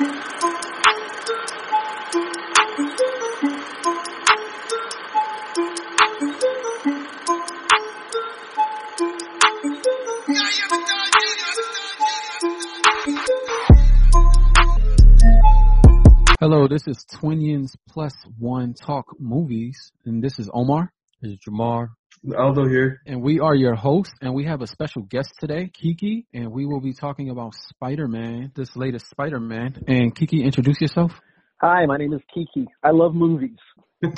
Hello, this is Twinions Plus One Talk Movies, and this is Omar. This is Jamar. Aldo here. And we are your hosts, and we have a special guest today, Kiki, and we will be talking about Spider-Man, this latest Spider-Man. And Kiki, introduce yourself. Hi, my name is Kiki. I love movies.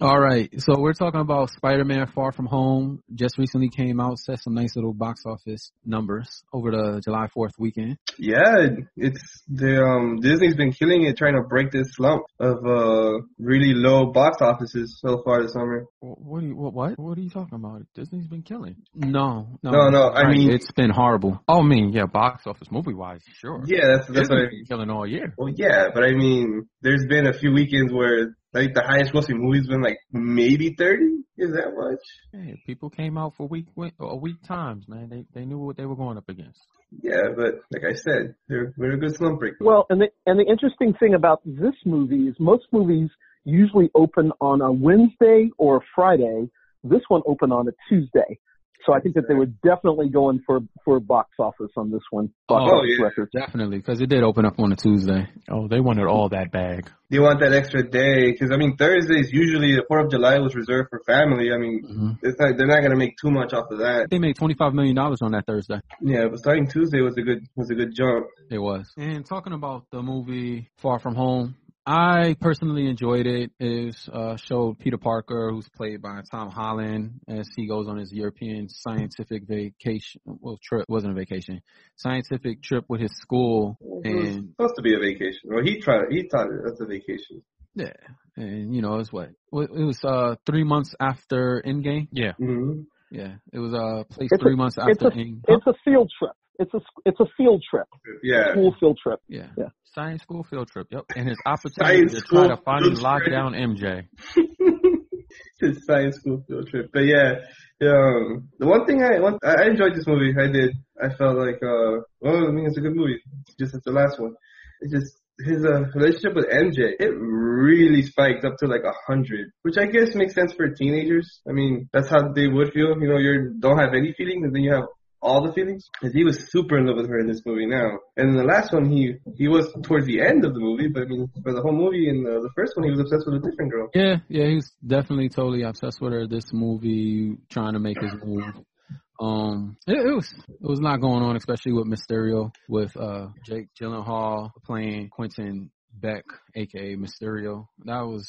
All right, so we're talking about Spider-Man Far From Home. Just recently came out, set some nice little box office numbers over the July 4th weekend. Yeah, it's the um Disney's been killing it trying to break this slump of uh really low box offices so far this summer. What are you, what, what? What are you talking about? Disney's been killing. No, no, No, no, I right, mean- it's been horrible. Oh, I mean, yeah, box office movie wise, sure. Yeah, that's that's what I Disney's been killing all year. Well, yeah, but I mean, there's been a few weekends where like the highest grossing movie's been like maybe thirty. Is that much? Hey, people came out for week a week times, man. They they knew what they were going up against. Yeah, but like I said, they're we're a good slump break. Well, and the and the interesting thing about this movie is most movies usually open on a Wednesday or a Friday. This one opened on a Tuesday. So I think that they were definitely going for for box office on this one. Box Oh, office yeah. record. Definitely, because it did open up on a Tuesday. Oh, they wanted all that bag. They want that extra day because I mean Thursdays usually the Fourth of July was reserved for family. I mean, hmm it's not they're not gonna make too much off of that. They made twenty-five million dollars on that Thursday. Yeah, but starting Tuesday was a good was a good jump. It was. And talking about the movie Far From Home, I personally enjoyed it. It uh, showed Peter Parker, who's played by Tom Holland, as he goes on his European scientific vacation. Well, trip wasn't a vacation, scientific trip with his school, It was and supposed to be a vacation. Well, he tried. He thought it was a vacation. yeah, and you know, it's what What- it was uh three months after Endgame. Yeah. hmm Yeah, it was uh placed It's a- three months It's after a Endgame. it's a field trip. It's a it's a field trip. Yeah. School field trip. Yeah. Science school field trip. Yep. And his opportunity Science to try to finally lock trip. down MJ. His science school field trip. But yeah, um, the one thing I one, I enjoyed this movie. I did. I felt like uh, well, I mean, it's a good movie. Just as the last one. It just his uh, relationship with MJ, it really spiked up to like a hundred, which I guess makes sense for teenagers. I mean, that's how they would feel. You know, you don't have any feelings, and then you have all the feelings. Because he was super in love with her in this movie now. And in the last one, he he was towards the end of the movie, but I mean, for the whole movie, in the, the first one, he was obsessed with a different girl. Yeah, yeah, he's definitely totally obsessed with her. This movie, trying to make his move. Um, it, it was it was a lot going on, especially with Mysterio, with uh Jake Gyllenhaal playing Quentin Beck, aka Mysterio. That was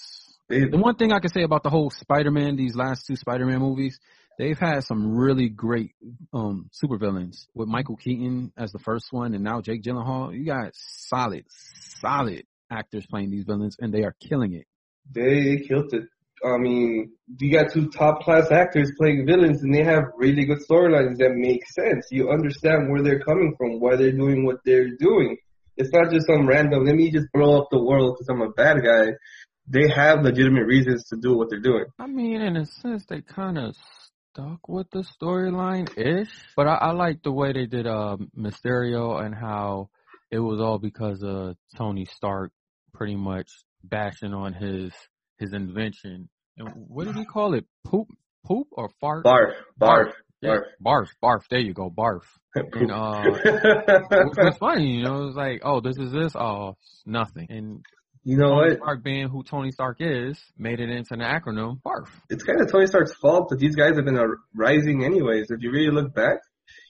the one thing I can say about the whole Spider-Man. These last two Spider-Man movies, they've had some really great um supervillains with Michael Keaton as the first one, and now Jake Gyllenhaal. You got solid, solid actors playing these villains, and they are killing it. they killed it. I mean, you got two top class actors playing villains and they have really good storylines that make sense. You understand where they're coming from, why they're doing what they're doing. It's not just some random, let me just blow up the world because I'm a bad guy. They have legitimate reasons to do what they're doing. I mean, in a sense, they kind of stuck with the storyline ish, but I, I like the way they did uh, Mysterio and how it was all because of Tony Stark pretty much bashing on his his invention. And what did he call it? Poop, poop or fart? Barf, barf, Yeah, barf, barf. There you go, barf. And uh, which was funny, you know. It was like, oh, this is this. Oh, nothing. And you know Tony what? Stark, being who Tony Stark is, made it into an acronym, barf. It's kind of Tony Stark's fault that these guys have been rising anyways. If you really look back,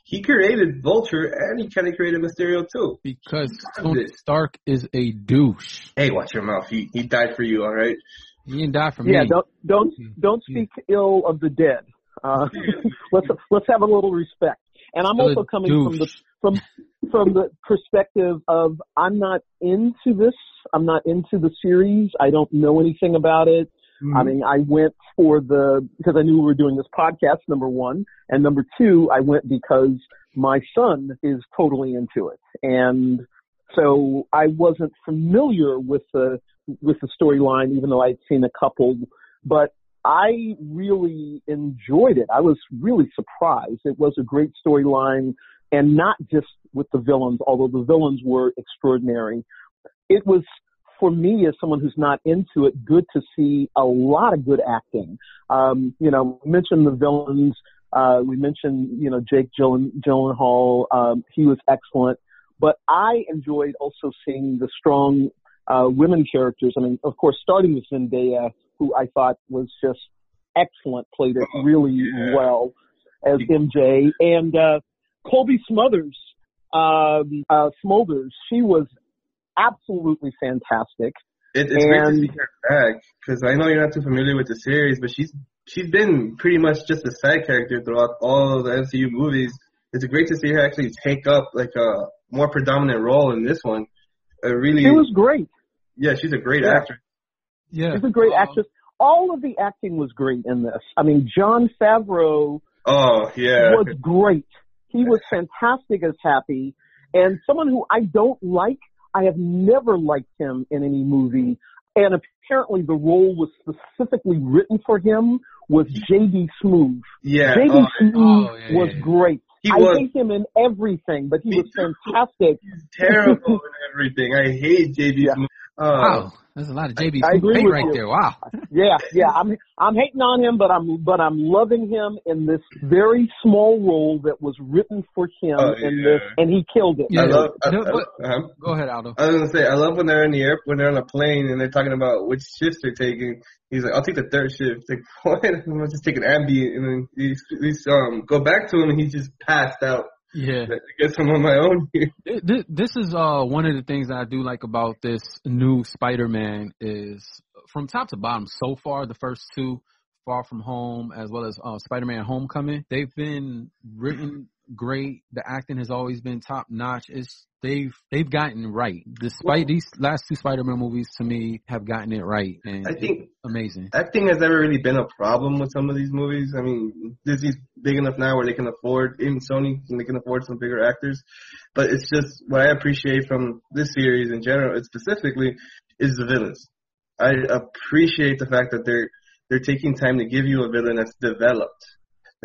he created Vulture and he kind of created Mysterio too. Because Tony Stark is a douche. Hey, watch your mouth. He he died for you, all right? He didn't die for Yeah, me. don't don't don't speak ill of the dead. Uh, let's let's have a little respect. And I'm also coming from the from from the perspective of I'm not into this. I'm not into the series. I don't know anything about it. Mm-hmm. I mean, I went for the because I knew we were doing this podcast. Number one, and number two, I went because my son is totally into it, and so I wasn't familiar with the with the storyline, even though I'd seen a couple. But I really enjoyed it. I was really surprised. It was a great storyline, and not just with the villains, although the villains were extraordinary. It was for me as someone who's not into it, good to see a lot of good acting. Um, you know, mentioned the villains. Uh, we mentioned, you know, Jake Gyllen, Gyllenhaal. Um, he was excellent. But I enjoyed also seeing the strong uh, women characters. I mean, of course, starting with Zendaya, who I thought was just excellent, played it really well as MJ, and uh, Cobie Smothers, um, uh, Smulders. She was absolutely fantastic. It, it's great to see her back because I know you're not too familiar with the series, but she's she's been pretty much just a side character throughout all of the MCU movies. It's great to see her actually take up like a more predominant role in this one. It really, she was great. Yeah, she's a great Yeah. actress. Yeah. She's a great Uh, actress. All of the acting was great in this. I mean, Jon Favreau Oh yeah, was great. He was fantastic as Happy, and someone who I don't like. I have never liked him in any movie, and apparently the role was specifically written for him. Was J.D. Smoove? yeah. J.D. Oh, Smoove oh, yeah, was yeah. great. He I was. hate him in everything, but he was fantastic. he's terrible in everything. I hate J.D. Yeah. Smoove. Oh, Wow. There's a lot of JB I Smoove agree right you. there. Wow. Yeah, yeah. I'm I'm hating on him, but I'm but I'm loving him in this very small role that was written for him Oh, in yeah. this, and he killed it. Yeah. I love. I, No, I, but- uh-huh. Go ahead, Aldo. I was gonna say I love when they're in the air when they're on a plane and they're talking about which shifts they're taking. He's like, I'll take the third shift. Like, what? I'm just take an Ambien and then he's, these um go back to him and he just passed out. Yeah. get some on my own. This, this is uh one of the things that I do like about this new Spider-Man is from top to bottom so far the first two Far From Home as well as uh, Spider-Man Homecoming they've been written great the acting has always been top notch it's they've they've gotten right despite these last two Spider-Man movies to me have gotten it right and I think it's amazing acting has never really been a problem with some of these movies. I mean, Disney's big enough now where they can afford, even Sony, and they can afford some bigger actors. But it's just what I appreciate from this series in general, specifically, is the villains. I appreciate the fact that they're they're taking time to give you a villain that's developed,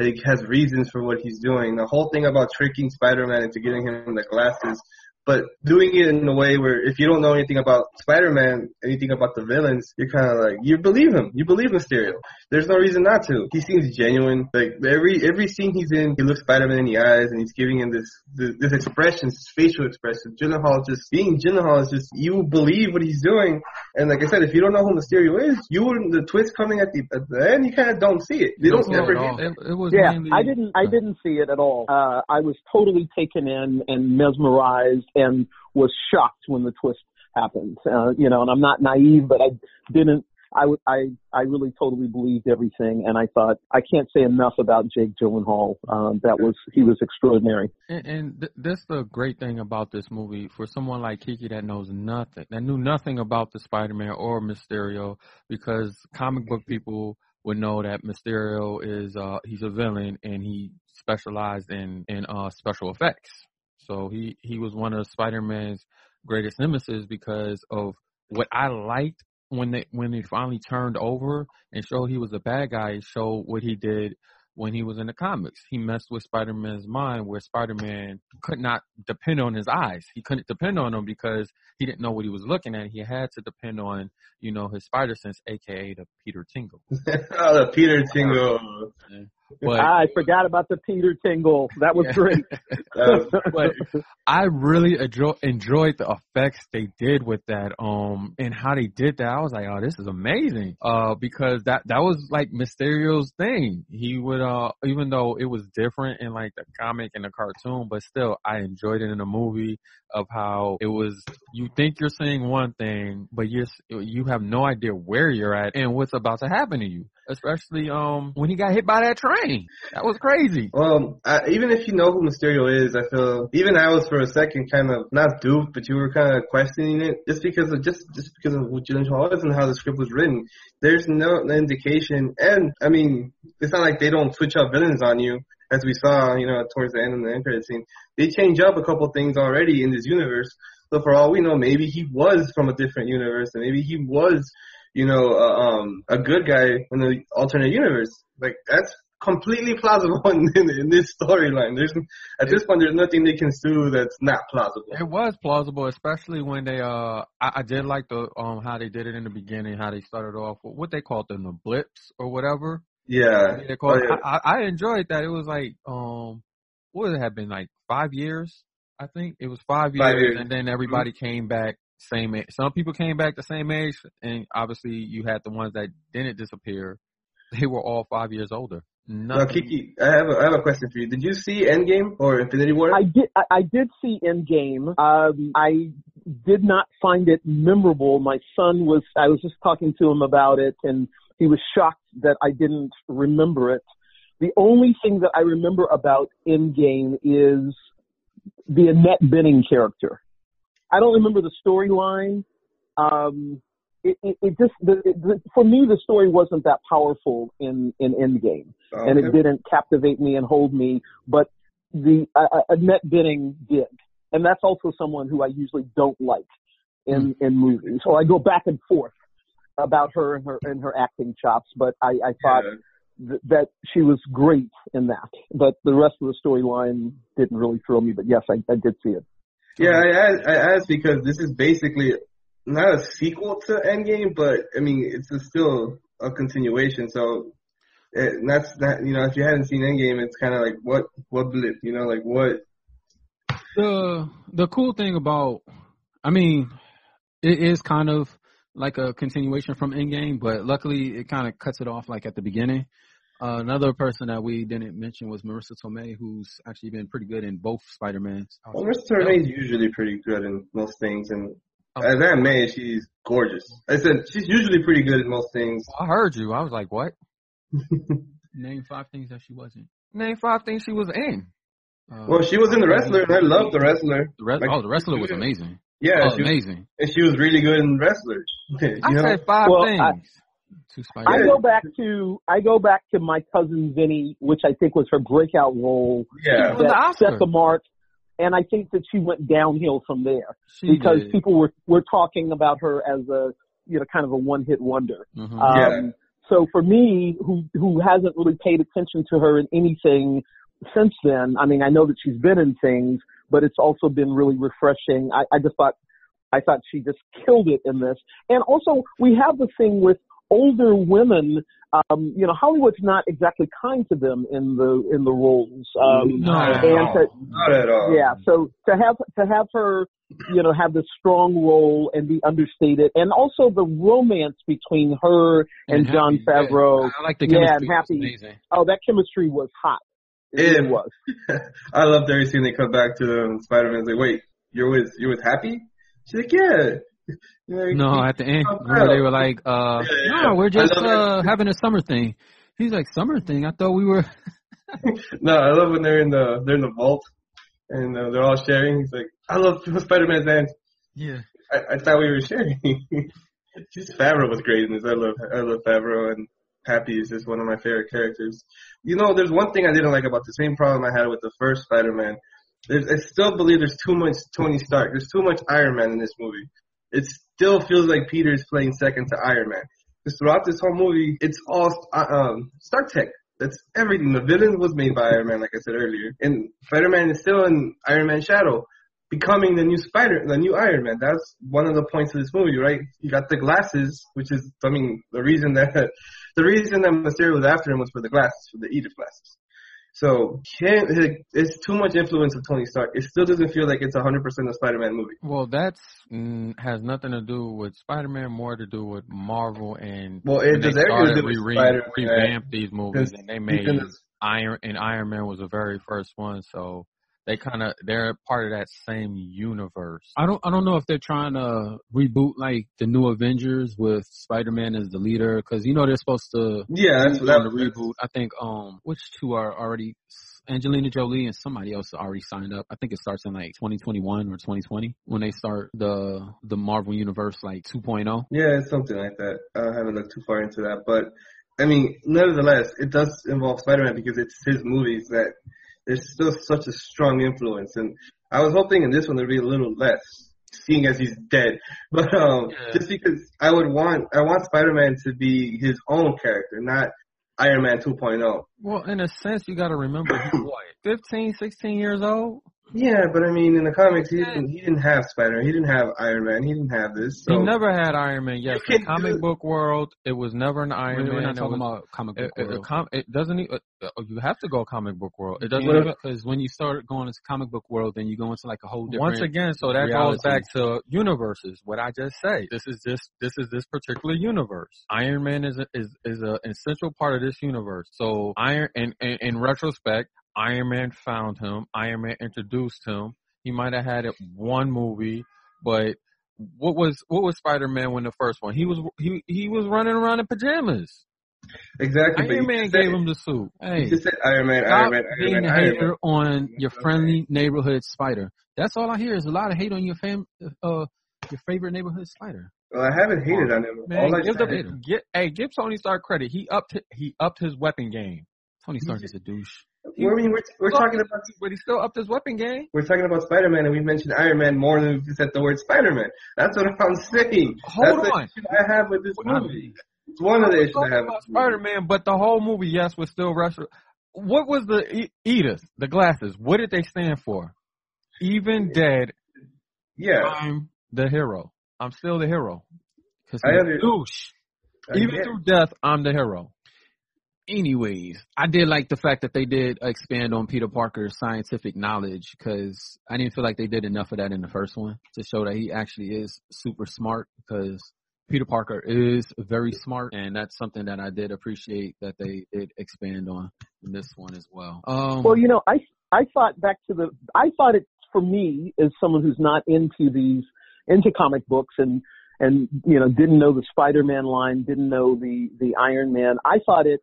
he has reasons for what he's doing. The whole thing about tricking Spider-Man into giving him the glasses but doing it in a way where if you don't know anything about Spider-Man, anything about the villains, you're kind of like you believe him. You believe Mysterio. There's no reason not to. He seems genuine. Like every every scene he's in, he looks Spider-Man in the eyes and he's giving him this this, this expression, this facial expression. Gyllenhaal just being Gyllenhaal is just you believe what he's doing. And like I said, if you don't know who Mysterio is, you wouldn't. The twist coming at the at the end, you kind of don't see it. They don't Don't see it ever at It, it was Yeah, mainly, I didn't. I didn't see it at all. Uh, I was totally taken in and mesmerized, and was shocked when the twist happened. Uh, you know, and I'm not naive, but I didn't. I. I I really totally believed everything, and I thought I can't say enough about Jake Gyllenhaal. Um, that was he was extraordinary. And, and th- that's the great thing about this movie for someone like Kiki that knows nothing, that knew nothing about the Spider-Man or Mysterio, because comic book people would know that Mysterio is uh he's a villain and he specialized in in uh special effects. So he he was one of Spider-Man's greatest nemesis because of what I liked when they when he finally turned over and showed he was a bad guy. It showed what he did when he was in the comics. He messed with Spider-Man's mind where Spider-Man could not depend on his eyes. He couldn't depend on them because he didn't know what he was looking at. He had to depend on, you know, his spider sense, aka the Peter Tingle. oh, the Peter Tingle. But I forgot about the Peter Tingle. That was Yeah. great. But I really enjoy, enjoyed the effects they did with that, um, and how they did that. I was like, oh, this is amazing, uh, because that that was like Mysterio's thing. He would, uh, even though it was different in like the comic and the cartoon, but still, I enjoyed it in the movie of how it was. You think you're seeing one thing, but you're you have no idea where you're at and what's about to happen to you. Especially um when he got hit by that train, that was crazy. Well, I, even if you know who Mysterio is, I feel even I was for a second kind of not duped, but you were kind of questioning it just because of just just because of what Gyllenhaal is and how the script was written. There's no indication, and I mean, it's not like they don't switch up villains on you, as we saw, you know, towards the end of the end credit scene. They change up a couple things already in this universe. So for all we know, maybe he was from a different universe, and maybe he was, you know, uh, um, a good guy in the alternate universe. Like that's completely plausible in, in, in this storyline. There's at this point, there's nothing they can do that's not plausible. It was plausible, especially when they uh I, I did like the um how they did it in the beginning, how they started off with what they called them the blips or whatever. Yeah. They called, Oh, yeah. I, I enjoyed that. It was like um what would it have been like five years? I think it was five years, Five years. and then everybody came back same age. Some people came back the same age, and obviously you had the ones that didn't disappear. They were all five years older. Now, Kiki, I have a, I have a question for you. Did you see Endgame or Infinity War? I did. I, I did see Endgame. Um, I did not find it memorable. My son was. I was just talking to him about it, and he was shocked that I didn't remember it. The only thing that I remember about Endgame is the Annette Bening character. I don't remember the storyline. Um, it, it, it just the, the, for me the story wasn't that powerful in in Endgame Oh, and it didn't captivate me and hold me. But the uh, Annette Bening did, and that's also someone who I usually don't like in in movies. So I go back and forth about her and her and her acting chops. But I, I thought Yeah. th- that she was great in that. But the rest of the storyline didn't really thrill me. But yes, I, I did see it. Yeah, I asked, I asked because this is basically not a sequel to Endgame, but I mean it's a, still a continuation. So it, that's that. You know, if you hadn't seen Endgame, it's kind of like what what blip. You know, like what. the the cool thing about I mean, it is kind of like a continuation from Endgame, but luckily it kind of cuts it off like at the beginning. Uh, another person that we didn't mention was Marisa Tomei, who's actually been pretty good in both Spider-Mans. Well, Mr. Tomei's usually pretty good in most things, and Oh. as Aunt May, she's gorgeous. I said she's usually pretty good in most things. I heard you. I was like, what? Name five things that she wasn't. Name five things she was in. Uh, Well, she was in the wrestler, and I love the wrestler. the re- like- oh, the wrestler was amazing. Yeah, oh, she was, amazing. and she was really good in wrestler. you I know? said five Well, things. I- Two I Spider. go back to I go back to my cousin Vinny, which I think was her breakout role yeah. that Oscar. set the mark, and I think that she went downhill from there. She because did. people were were talking about her as a you know kind of a one hit wonder. Mhm. Um, Yeah. So for me, who who hasn't really paid attention to her in anything since then, I mean, I know that she's been in things, but it's also been really refreshing. I, I just thought I thought she just killed it in this, and also we have the thing with older women. Um, you know, Hollywood's not exactly kind to them in the in the roles. Um, No. and to, Not at all. yeah, so to have to have her, you know, have this strong role and be understated, and also the romance between her and, Jon Happy, yeah. Favreau. I like the chemistry. Yeah, and Happy. Oh, that chemistry was hot. It really was. I loved every scene they come back to um, Spider-Man's like, wait, you're with you're with Happy? She's like, yeah. No, at the end, remember they were like, uh, no, we're just uh having a summer thing. He's like, summer thing? I thought we were. no, I love when they're in the they're in the vault and uh, they're all sharing. He's like, I love Spider-Man's hand. Yeah. I, I thought we were sharing. just Favreau was great in this. I love I love Favreau and Happy is just one of my favorite characters. You know, there's one thing I didn't like about the same problem I had with the first Spider-Man. There's, I still believe there's too much Tony Stark. There's too much Iron Man in this movie. It still feels like Peter's playing second to Iron Man. Because throughout this whole movie, it's all uh, um, Stark Tech. That's everything. The villain was made by Iron Man, like I said earlier, and Spider-Man is still in Iron Man shadow becoming the new Spider, the new Iron Man. That's one of the points of this movie, right? You got the glasses, which is, I mean, the reason that the reason that Mysterio was after him was for the glasses, for the Edith glasses. So can't it's too much influence of Tony Stark. It still doesn't feel like it's a hundred percent a Spider-Man movie. Well, that's mm, has nothing to do with Spider-Man, more to do with Marvel and Well, it does everything re- revamp these movies, and they made Iron and Iron Man was the very first one, so they kind of they're part of that same universe. I don't I don't know if they're trying to reboot like the new Avengers with Spider-Man as the leader because you know they're supposed to Yeah, that's what the reboot. I think um which two are already Angelina Jolie and somebody else already signed up. I think it starts in like 2021 or 2020 when they start the the Marvel Universe like 2.0. Yeah, it's something like that. I haven't looked too far into that, but I mean, nevertheless, it does involve Spider-Man because it's his movies that there's still such a strong influence. And I was hoping in this one there'd be a little less, seeing as he's dead. But um, Yeah. just because I would want, I want Spider-Man to be his own character, not Iron Man 2.0. Well, in a sense, you got to remember he's what, 15, 16 years old. Yeah, but I mean, in the comics, he didn't he didn't have Spider. Man, he didn't have Iron Man. He didn't have this. So He never had Iron Man. Yes, You in comic book world, it was never an We're, Iron we're Man. not It talking was- about comic book it, world. it, com- it doesn't. e- Uh, uh, you have to go comic book world. It doesn't. Because when you start going into comic book world, then you go into like a whole different. Once again, so that reality. goes back to universes. What I just say. This is this. This is this particular universe. Iron Man is a, is is a essential part of this universe. So Iron, and in in retrospect, Iron Man found him. Iron Man introduced him. He might have had it one movie, but what was what was Spider Man when the first one? He was he he was running around in pajamas. exactly. Iron Man said- gave him the suit. Hey, just said Iron Man, Iron Man, Iron being Man, a Iron Man. hater on your friendly neighborhood spider. That's all I hear is a lot of hate on your fam, uh, your favorite neighborhood spider. Well, I haven't hated on him. Man, All I give the, get, hey, give Tony Stark credit. He upped he upped his weapon game. Tony Stark is a douche. I mean, we're, we're talking about but he still upped his weapon game. we're talking about Spider Man, and we mentioned Iron Man more than we said the word Spider Man. That's what I'm saying. Hold That's on. the I have with this I movie. It's one of the issues I have. with. Spider Man, but the whole movie, yes, was still retro. What was the E- Edith, the glasses? What did they stand for? Even dead, Yeah, I'm the hero. I'm still the hero. Cause I he's under- douche. Even through death, I'm the hero. Anyways, I did like the fact that they did expand on Peter Parker's scientific knowledge because I didn't feel like they did enough of that in the first one to show that he actually is super smart because Peter Parker is very smart and that's something that I did appreciate that they did expand on in this one as well. Um, Well, you know, I I thought back to the I thought it for me as someone who's not into these into comic books and and you know didn't know the Spider-Man line, didn't know the the Iron Man. I thought it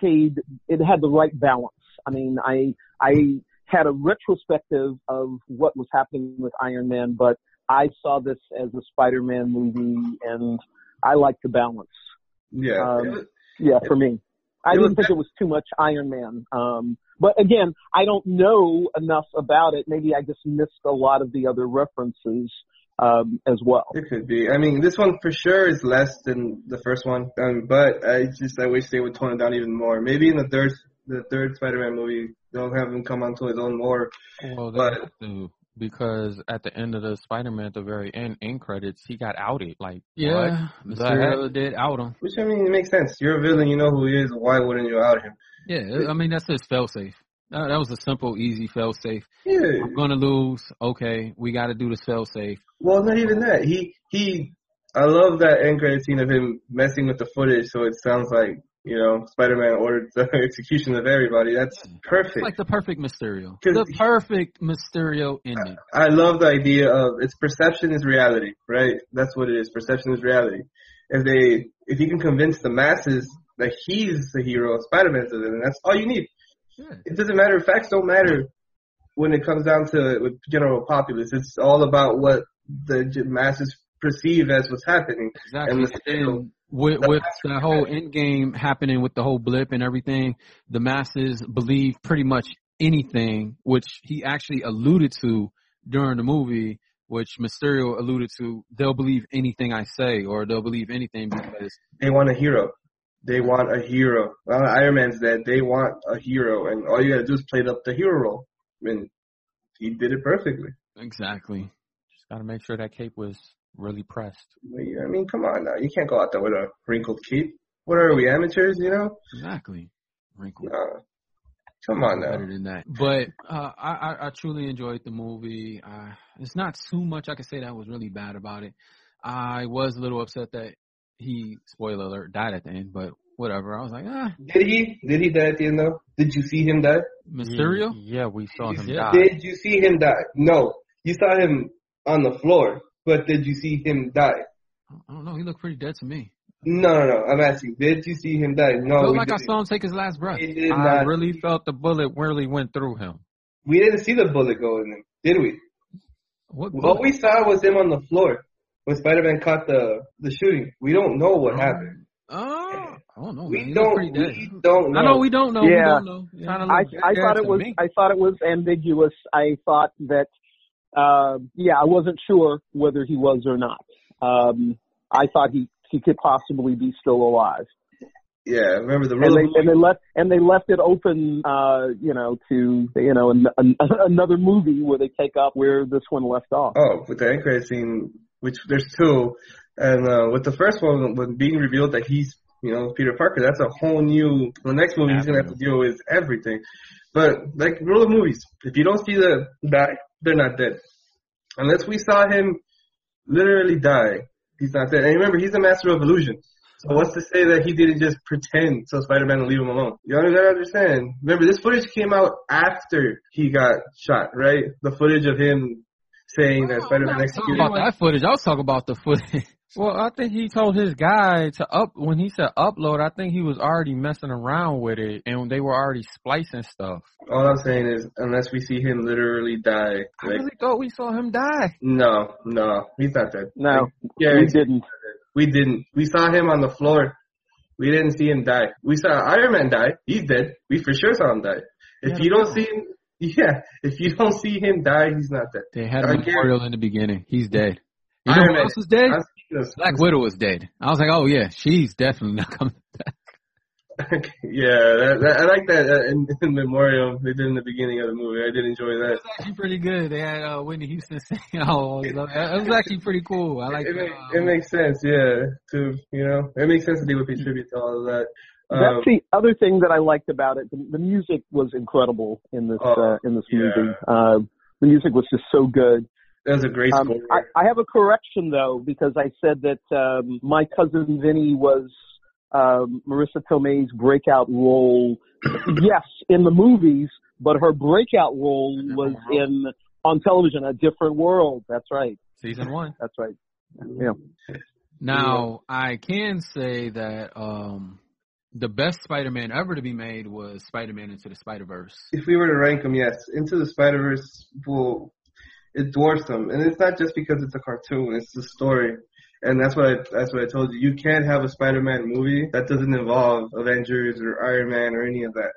paid it had the right balance. I mean, I I had a retrospective of what was happening with Iron Man, but I saw this as a Spider-Man movie and I like the balance. yeah. Um, was- Yeah, for me. I didn't think it was too much Iron Man. Um, but again, I don't know enough about it. Maybe I just missed a lot of the other references um, as well. It could be. I mean, this one for sure is less than the first one, um, but I just I wish they would tone it down even more. Maybe in the third the third Spider-Man movie, they'll have him come onto his own more. Well, they But- have to because at the end of the Spider-Man, at the very end, end credits, he got outed. Like, yeah, what? Mysterio did out him. Which I mean, it makes sense. You're a villain, you know who he is. Why wouldn't you out him? Yeah, I mean that's his fail That, was a simple, easy fail safe. Yeah. I'm gonna lose. Okay, we got to do the fail safe. Well, not even that. He he. I love that end credit scene of him messing with the footage, so it sounds like you know Spider-Man ordered the execution of everybody. That's It's perfect. like the perfect Mysterio. The perfect Mysterio ending. I love the idea of it's perception is reality, right? That's what it is. Perception is reality. If they, if you can convince the masses that he's the hero, Spider-Man's the villain, that's all you need. Yeah. It doesn't matter. Facts don't matter when it comes down to with general populace. It's all about what the masses perceive as what's happening. Exactly. And with with the whole end game happening with the whole blip and everything, the masses believe pretty much anything, which he actually alluded to during the movie, which Mysterio alluded to. They'll believe anything I say, or they'll believe anything because They want a hero. They want a hero. Well, Iron Man's dead. They want a hero, and all you gotta do is play up the hero role. And he did it perfectly. exactly. Just got to make sure that cape was really pressed. I mean, come on now. You can't go out there with a wrinkled cape. What are we, amateurs, you know? Exactly. Wrinkled. Nah. Come on now. better than that. But uh, I, I I truly enjoyed the movie. Uh, it's not too much I can say that was really bad about it. I was a little upset that he spoiler alert died at the end, but whatever. I was like, ah, Did he? Did he die at the end though? Did you see him die? Mysterio. Yeah, we saw him Yeah. die. Did you see him die? No. You saw him on the floor, but did you see him die? I don't know. He looked pretty dead to me. No, no, no. I'm asking. Did you see him die? No. Felt we like I didn't. saw him take his last breath. We did I not. really felt the bullet really went through him. We didn't see the bullet go in him, did we? What? What we saw was him on the floor when Spider-Man caught the the shooting. We don't know what happened. Oh, I don't know. We He don't. We don't know. I know we don't know. We Yeah. don't know. Yeah. I, I thought it was me. I thought it was ambiguous. I thought that uh, yeah, I wasn't sure whether he was or not. Um, I thought he he could possibly be still alive. Yeah, remember the and they and they left and they left it open, uh, you know, to you know an, an, another movie where they take up where this one left off. Oh, with the end credit scene, which there's two, and uh, with the first one, when being revealed that he's, you know, Peter Parker, that's a whole new. The next movie he's gonna have to deal with everything. But like rule of movies, if you don't see the die, they're not dead. Unless we saw him literally die, he's not dead. And remember, he's a master of illusion. So what's to say that he didn't just pretend so Spider-Man will leave him alone? You gotta understand. Remember, this footage came out after he got shot, right? The footage of him saying that Spider-Man Talking executed about that footage. I was talking about the footage. Well, I think he told his guy to up when he said upload. I think he was already messing around with it, and they were already splicing stuff. All I'm saying is, unless we see him literally die, I really thought we saw him die. no, no, he's not dead. No, Yeah, we didn't. We didn't. We saw him on the floor. We didn't see him die. We saw Iron Man die. He's dead. We for sure saw him die. If Yeah, you don't see him, yeah, if you don't see him die, he's not dead. They had I a memorial in the beginning. He's dead. You know Iron who Man- else is dead? I've seen this- Black Widow is dead. I was like, oh yeah, she's definitely not coming back. yeah, that, that, I like that uh, in, in memoriam they did in the beginning of the movie. I did enjoy It that. was actually pretty good. They had uh, Whitney Houston sing. Oh, it was actually pretty cool. I like it, the, make, uh, it makes sense, yeah. To you know, it makes sense that they would pay tribute to all of that. Um, That's the other thing that I liked about it. The, the music was incredible in this Oh, uh, in this yeah. movie. Uh, the music was just so good. that was a great Um, score. I, I have a correction though because I said that um, my cousin Vinny was um, Marisa Tomei's breakout role. yes, in the movies, but her breakout role was in on television, A Different World. That's right. Season one. That's right. Yeah. Now I can say that um the best Spider-Man ever to be made was Spider-Man Into the Spider-Verse. if we were to rank them, yes, Into the Spider Verse will it dwarfs them, and it's not just because it's a cartoon; it's the story, and that's what I, that's what I told you. You can't have a Spider-Man movie that doesn't involve Avengers or Iron Man or any of that.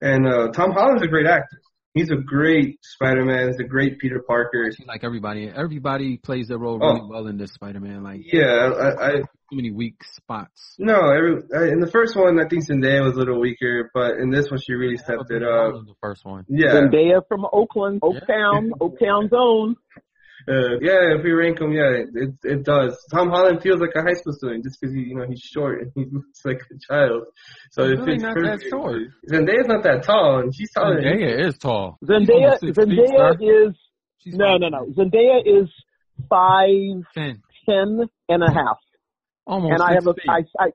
And uh, Tom Holland's a great actor. He's a great Spider-Man. He's a great Peter Parker. Actually, like everybody, everybody plays their role really Oh. well in this Spider-Man. Like Yeah, I, I too many weak spots. no, every, I, in the first one, I think Zendaya was a little weaker, but in this one, she really stepped it up. The first one. Yeah, Zendaya from Oakland, Oaktown, Oaktown own. Uh, yeah, if we rank him, yeah, it, it it does. Tom Holland feels like a high school student just because he, you know, he's short and he looks like a child. So He's it really fits not that short. Zendaya's not that tall, and she's taller. than. Zendaya is tall. Zendaya, She's feet, Zendaya is She's no, no, no. Zendaya is five ten, ten and a half. almost. and I have a, feet. I, I,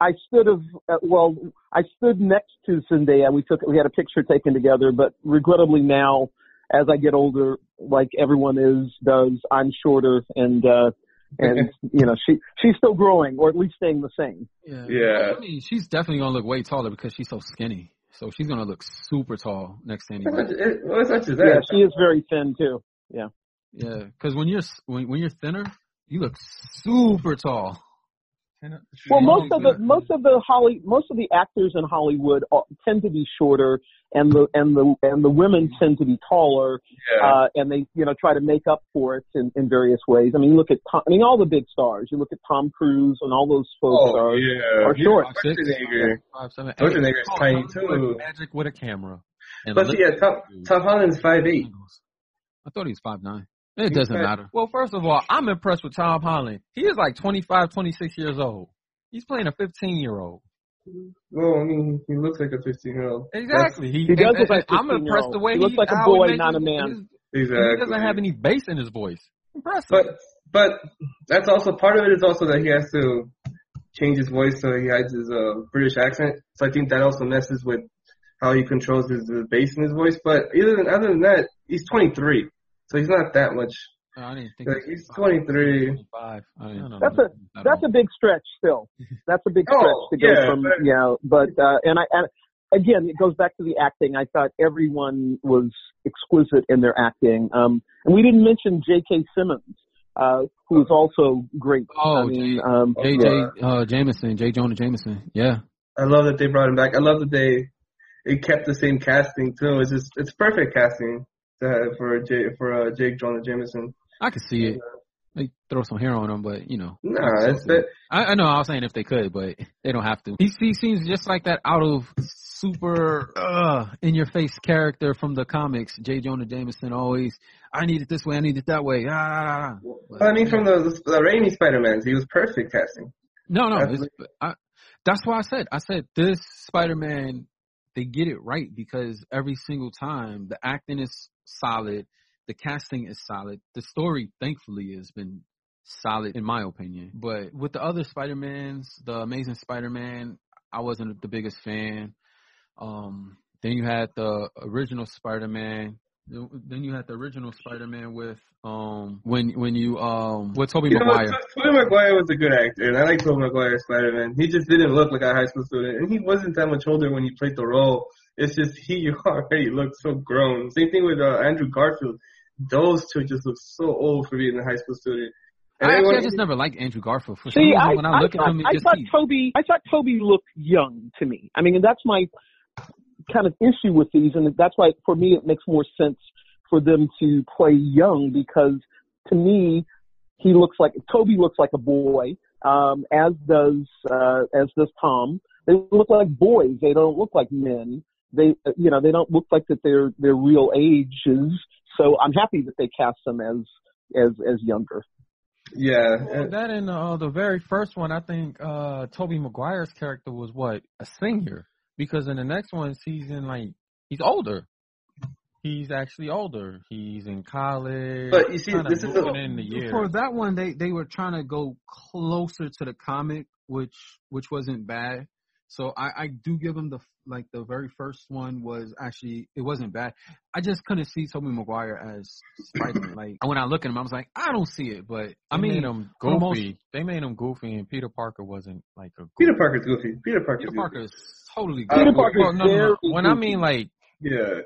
I stood of, uh, well, I stood next to Zendaya. We took, we had a picture taken together, but regrettably now, as I get older, like everyone is, does, I'm shorter and, uh, and, you know, she, she's still growing or at least staying the same. Yeah. Yeah. I mean, she's definitely gonna look way taller because she's so skinny. So she's gonna look super tall next to It's anybody. well, it's not just Yeah, she is very thin too. Yeah, Yeah, because when you're s- when, when you're thinner, you look super tall. Well, most of the exactly. most of the Holly most of the actors in Hollywood are, tend to be shorter, and the and the and the women tend to be taller. Yeah. uh, and they you know try to make up for it in, in various ways. I mean, look at Tom, I mean all the big stars. You look at Tom Cruise and all those folks oh stars. yeah. are short. Five, six, Schwarzenegger. five, seven, eight. Schwarzenegger's Oh, tiny Tom too. Cruise. Magic with a camera. And But lip- see, yeah, Tom, Tom Holland's five eight. I thought he was five nine. It doesn't five- matter. Well, first of all, I'm impressed with Tom Holland. He is like 25, 26 years old. He's playing a 15 year old. Well, I mean, he looks like a fifteen year old. Exactly. He does and- look like I'm 15-year-old. impressed the way He looks like a boy, makes not a man. his- Exactly. He doesn't have any bass in his voice. Impressive. But but that's also part of it is also that he has to change his voice so he hides his uh, British accent. So I think that also messes with how he controls his, his bass in his voice. But other than other than that, he's 23, so he's not that much. I didn't think Like, he he's 23. 25. I didn't I don't That's know. a that's a big stretch still. That's a big stretch Oh, to go yeah, from but- you know. But uh, and I and again it goes back to the acting. I thought everyone was exquisite in their acting. Um, and we didn't mention J.K. Simmons, uh, who is also great. Oh, I mean, J- um, JJ uh, Jameson, J. Jonah Jameson. Yeah. I love that they brought him back. I love that they it kept the same casting too. It's just it's perfect casting to have for J for uh, Jake Jonah Jameson. I could see it. they throw some hair on him, but you know. Nah, it's that. I, I know I was saying if they could, but they don't have to. He, he seems just like that out of super uh, in your face character from the comics. J. Jonah Jameson always, I need it this way, I need it that way. Ah. But, I mean, from the the Raimi Spider-Man, he was perfect casting. No, no, it's, I, that's why I said I said this Spider-Man they get it right because every single time the acting is solid, the casting is solid, the story thankfully has been solid in my opinion. But with the other Spider-Mans, the Amazing Spider-Man, I wasn't the biggest fan. Um, then you had the original Spider-Man. Then you had the original Spider-Man with um when when you um with Tobey You know, Maguire. Tobey Maguire was a good actor, and I like Tobey Maguire as Spider-Man. He just didn't look like a high school student, and he wasn't that much older when he played the role. It's just he already looked so grown. Same thing with uh, Andrew Garfield. Those two just look so old for being a high school student. And I actually everyone- I just never liked Andrew Garfield. For some See, reason, I, when I I look thought, at him, I just thought he- Tobey, I thought Tobey looked young to me. I mean, and that's my kind of issue with these, and that's why for me it makes more sense for them to play young because to me he looks like Tobey looks like a boy, um, as does uh, as does Tom. They look like boys. They don't look like men. They, uh, you know, they don't look like that they're their real ages. So I'm happy that they cast them as as as younger. yeah, Well, that in uh, the very first one, I think uh Tobey Maguire's character was what a senior because in the next one season, like he's older. He's actually older. He's in college. But you see, this is the- in the year. For that one, they they were trying to go closer to the comic, which which wasn't bad. So I I do give them the like the very first one was actually it wasn't bad. I just couldn't see Tobey Maguire as Spider-Man. like when I look at him, I was like, I don't see it. But I They mean, made him for the most- goofy. They made him goofy, and Peter Parker wasn't like a. Peter Parker's goofy. Peter Parker's Peter goofy. Parker is totally Peter. Parker- Well, no, no, no. When I mean like Yeah.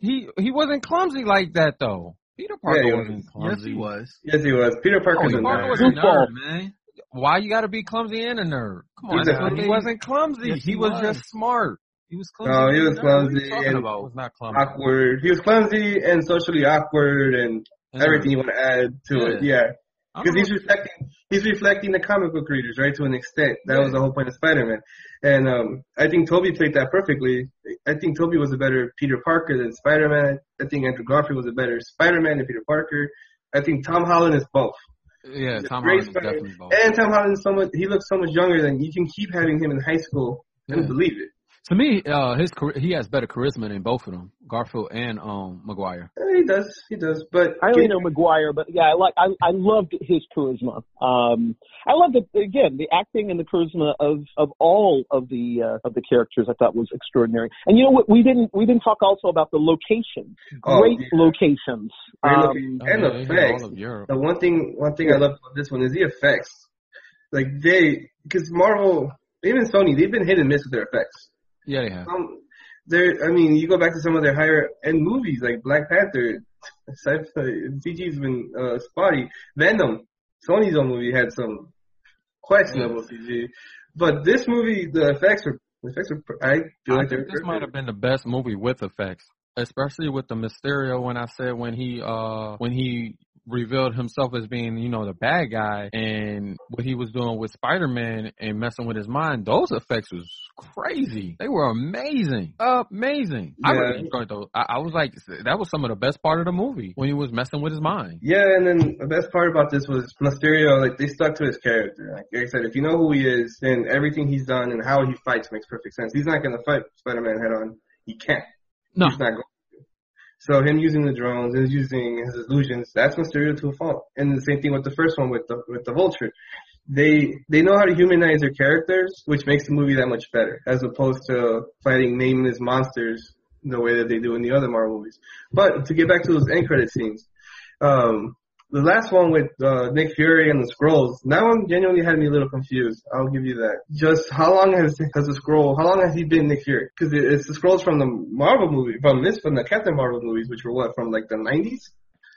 he he wasn't clumsy like that though. Peter Parker he wasn't clumsy. Yes, clumsy. he was. Yes, he was. Peter Parker's Oh, a Parker nerd. was a nerd, man. Why you got to be clumsy and a nerd? Come on, Exactly. that's he wasn't clumsy. Yes, he, he was, was. just smart. He was clumsy. No, he was What are you clumsy and- about? was not clumsy. Awkward. He was clumsy and socially awkward and And everything you want to add to it. Yeah. Because he's reflecting, he's reflecting the comic book readers, right, to an extent. That was the whole point of Spider-Man. And, um, I think Tobey played that perfectly. I think Tobey was a better Peter Parker than Spider-Man. I think Andrew Garfield was a better Spider-Man than Peter Parker. I think Tom Holland is both. Yeah, Tom Holland is definitely both. And Tom Holland is so much, he looks so much younger than, you can keep having him in high school and Yeah. believe it. To me, uh, his he has better charisma than both of them, Garfield and um Maguire. Eh, He does, he does, but. I only know Maguire, but yeah, I like I I loved his charisma. Um, I loved it again the acting and the charisma of of all of the uh, of the characters. I thought was extraordinary. And you know what? We didn't we didn't talk also about the locations. Oh, Great yeah. locations. Um. Oh, And the effects. all of Europe. The one thing, one thing I love about this one is the effects. Like they, because Marvel, even Sony, they've been hit and miss with their effects. Yeah, they have. Um, they're, I mean, you go back to some of their higher end movies like Black Panther, CG's been uh, spotty. Venom, Sony's own movie had some questionable CG, but this movie, the effects were, the effects were, I feel I like think this might have been the best movie with effects, especially with the Mysterio. When I said when he uh when he revealed himself as being you know the bad guy and what he was doing with Spider Man and messing with his mind, those effects was crazy. They were amazing, amazing. I really enjoyed those. I, I was like, that was some of the best part of the movie when he was messing with his mind. Yeah, and then the best part about this was Mysterio, like they stuck to his character. Like, like I said, if you know who he is, then everything he's done and how he fights makes perfect sense. He's not gonna fight Spider-Man head on. He can't. No, He's not going. So him using the drones, his using his illusions, that's Mysterio to a fault. And the same thing with the first one with the with the Vulture. They they know how to humanize their characters, which makes the movie that much better, as opposed to fighting nameless monsters the way that they do in the other Marvel movies. But to get back to those end credit scenes, um, the last one with uh, Nick Fury and the Skrulls, that one genuinely had me a little confused. I'll give you that. Just how long has has the Skrull? How long has he been Nick Fury? Because it, it's the Skrulls from the Marvel movie, from this, from the Captain Marvel movies, which were what from like the 90s.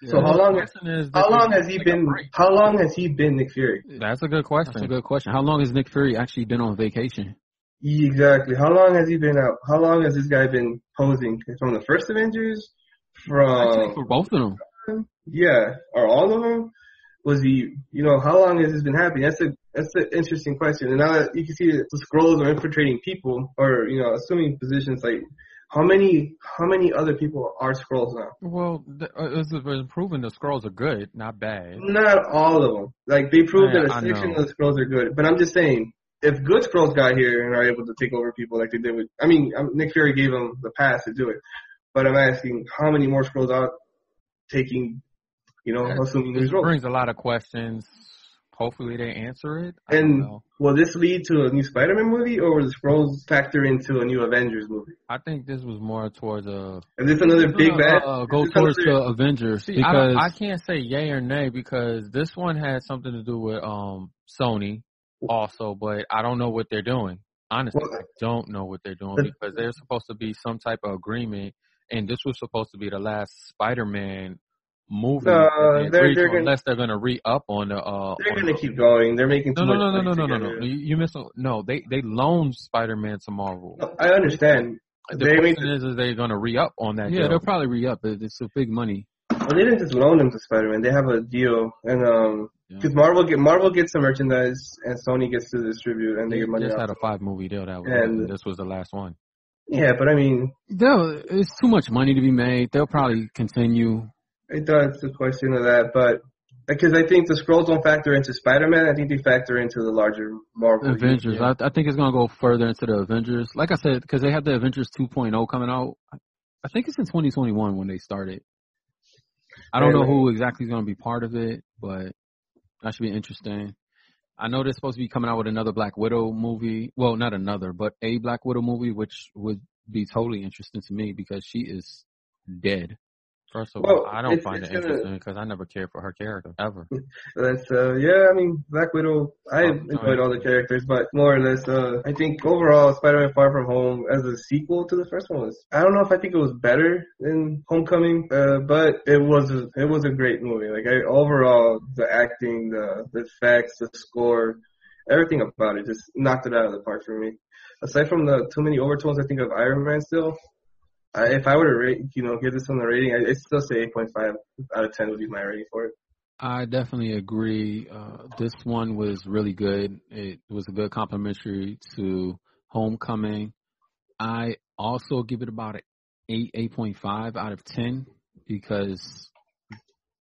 So how long? The is, How long has he take a been? How long has he been Nick Fury? That's a good question. that's a good question. How long has Nick Fury actually been on vacation? Exactly. How long has he been out? How long has this guy been posing from the first Avengers? Actually, From for both of them. Yeah, or all of them? Was he, you know, how long has this been happening? That's a that's an interesting question. And now that you can see that the Skrulls are infiltrating people, or you know, assuming positions like how many how many other people are Skrulls now? Well, th- uh, it's been proven the Skrulls are good, not bad. Not all of them. Like they proved Yeah, that a section of the Skrulls are good. But I'm just saying, if good Skrulls got here and are able to take over people like they did with, I mean, um, Nick Fury gave them the pass to do it. But I'm asking, how many more Skrulls are taking, you know, Yeah, assuming This these roles? brings a lot of questions. Hopefully they answer it. I And will this lead to a new Spider-Man movie, or will the Skrulls factor into a new Avengers movie? I think this was more towards a Is this another big Uh, bad? uh, go towards another- the Avengers See, I, because I can't say yay or nay because this one had something to do with um Sony also, but I don't know what they're doing. Honestly, Well, I don't know what they're doing the- because there's supposed to be some type of agreement, and this was supposed to be the last Spider-Man movie. No, that they they're- they're to, gonna- unless they're gonna re up on the. Uh, They're gonna the- keep going. They're making No, too no, much no, no, no, no, no, no. You, you missed. No, they they loaned Spider-Man to Marvel. No, I understand. The They made question is, is they gonna re up on that? yeah, deal? they'll probably re up. It- It's a big money. Well, they didn't just loan them to Spider-Man. They have a deal, and um, Yeah. because Marvel get Marvel gets the merchandise, and Sony gets to distribute, and they They get money just off. had a five movie deal that was, And- and this was the last one. Yeah, but I mean, They'll, it's too much money to be made. They'll probably continue. it does a question of that, but uh, because I think the Skrulls don't factor into Spider-Man, I think they factor into the larger Marvel. Avengers. I, I think it's gonna go further into the Avengers. Like I said, because they have the Avengers 2.0 coming out. I think it's in 2021 when they started. I don't know who exactly is gonna be part of it, but that should be interesting. I know they're supposed to be coming out with another Black Widow movie. Well, not another, but a Black Widow movie, which would be totally interesting to me because she is dead. First of Well, all, I don't it's- find it's it gonna- interesting because I never cared for her character ever. That's uh yeah, I mean Black Widow I Oh, enjoyed all the characters, but more or less uh I think overall Spider-Man Far From Home as a sequel to the first one was I don't know if I think it was better than Homecoming, uh but it was a, it was a great movie. Like I overall the acting, the the effects, the score, everything about it just knocked it out of the park for me. Aside from the too many overtones I think of Iron Man still, I, if I were to rate, you know, give this one a rating, I, I'd still say 8.5 out of 10 would be my rating for it. I definitely agree. Uh, this one was really good. It was a good complementary to Homecoming. I also give it about an eight, eight point five out of ten because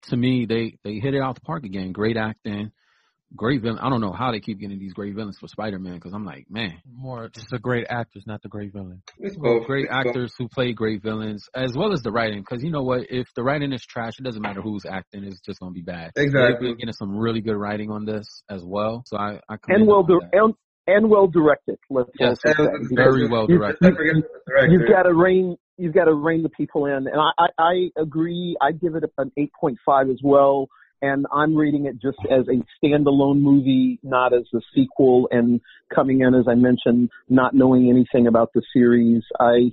to me they they hit it out the park again. Great acting, great villain. I don't know how they keep getting these great villains for Spider Man because I'm like, man, More, just the great actors, not the great villain. It's well, both. great It's both. actors who play great villains as well as the writing. Because you know what, if the writing is trash, it doesn't matter who's acting; it's just gonna be bad. Exactly. They've been getting some really good writing on this as well. So I, I and well them di- and and well directed. Let's Yes, also And say. very well directed. I forget. You've got to rein. You've got to rein the people in, and I, I, I agree. I give it an 8.5 as well, and I'm reading it just as a standalone movie, not as a sequel. And coming in, as I mentioned, not knowing anything about the series, I,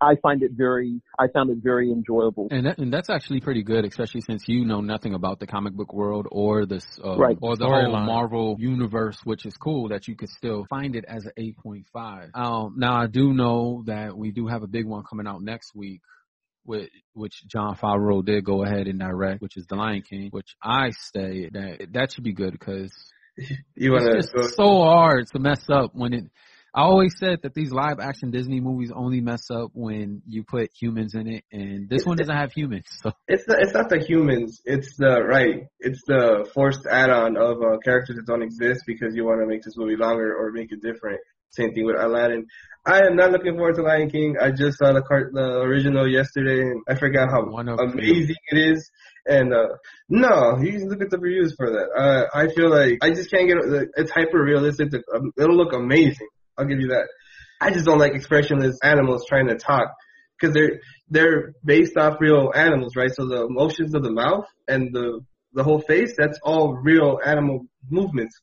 I find it very. I found it very enjoyable. And that, and that's actually pretty good, especially since you know nothing about the comic book world or this uh, Right. or the whole Storyline. Marvel universe, which is cool that you could still find it as an eight point five. Um, now I do know that we do have a big one coming out next week. With, which Jon Favreau did go ahead and direct, which is The Lion King, which I say that that should be good because You it's just so hard to mess up when it. I always said that these live action Disney movies only mess up when you put humans in it, and this one doesn't have humans. So It's not. It's not the humans. It's the right. It's the forced add-on of uh, characters that don't exist because you want to make this movie longer or make it different. Same thing with Aladdin. I am not looking forward to Lion King. I just saw the cart, the original yesterday, and I forgot how amazing it is. And uh no, you can look at the reviews for that. Uh, I feel like I just can't get. It it's hyper realistic. It'll look amazing. I'll give you that. I just don't like expressionless animals trying to talk because they're they're based off real animals, right? So the motions of the mouth and the the whole face, that's all real animal movements.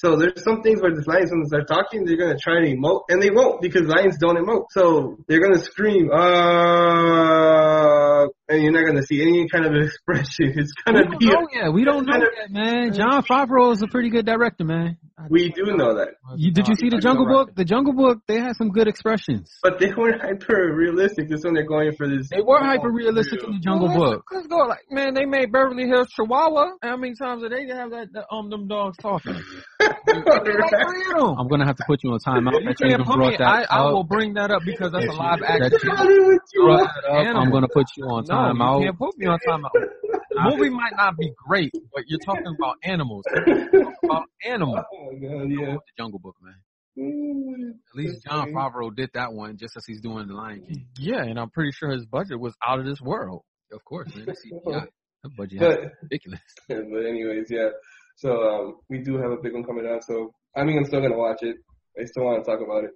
So there's some things where the lions, when they start talking, they're gonna try to emote, and they won't because lions don't emote. So they're gonna scream, uh, and you're not gonna see any kind of expression. It's we gonna don't be. know yet. We don't know kind of- yet, man. Jon Favreau is a pretty good director, man. We do know that. You, did you see the Jungle Book? The Jungle Book, they had some good expressions. But they weren't hyper realistic. This one they're going for this. They were hyper realistic in the Jungle Well, let's- Book. Let's go. Like, man, they made Beverly Hills Chihuahua. How many times did they have that, that um them dogs talking? I'm gonna have to put you on timeout. You That can't even put me. that I, I will bring that up because that's a live action. that you Hollywood, you brought are. that up. Animal. I'm gonna put you on No, timeout. you can't put me on timeout. The movie might not be great, but you're talking about animals. about animals. Oh god, yeah. The Jungle Book, man. Mm, At least Jon Favreau did that one just as he's doing the Lion King. Yeah, and I'm pretty sure his budget was out of this world. Of course, man. CGI. That budget But ridiculous. but anyways, yeah. So um, we do have a big one coming out. So I mean, I'm still gonna watch it. I still want to talk about it.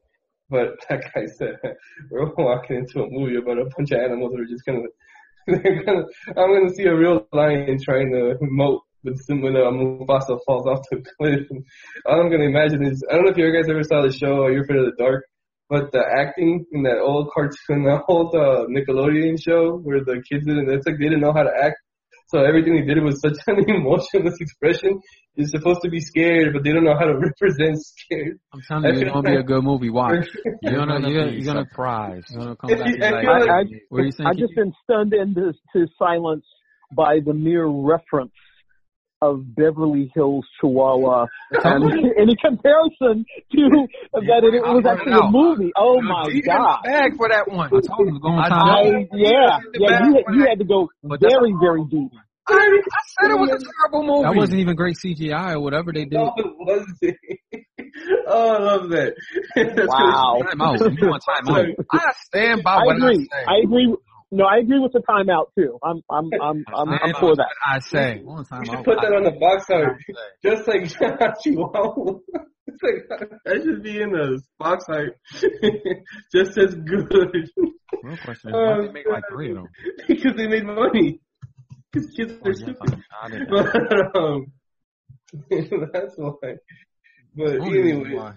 But like I said, we're walking into a movie about a bunch of animals that are just gonna. Gonna I'm gonna see a real lion trying to moat with when uh, Mufasa falls off the cliff. All I'm gonna imagine is I don't know if you guys ever saw the show You're Afraid of the Dark, but the acting in that old cartoon, that old uh, Nickelodeon show where the kids didn't, it's like they didn't know how to act. So everything they did was such an emotionless expression. You're supposed to be scared, but they don't know how to represent scared. I'm telling you, it's gonna be a good movie. Watch. You're You're gonna, gonna you're, be you're gonna, surprised. you're gonna come back and be I like, like- I, what are you saying? I've just been stunned into to silence by the mere reference of Beverly Hills Chihuahua and any comparison to that it, was actually a movie. Oh my He's in god! the bag for that one. I told him to go on I time know. yeah, yeah, you, had- you had to go very, very deep. I, I said it was a terrible movie. That wasn't even great CGI or whatever they did. No, it wasn't. oh, I love that. That's Wow. Time out. You want time out. I stand by I what agree. I say. I agree. No, I agree with the timeout too. I'm, I'm, I'm, I'm, I'm Stand for that. I say. Go on time You should put that on the box art, I just like Chihuahua. It's like that should be in the box art, just as good Real question is, why they make like three of them? because they made money. Because kids Oh, are yes, stupid. I, I didn't. But um, that's why. But Only anyway,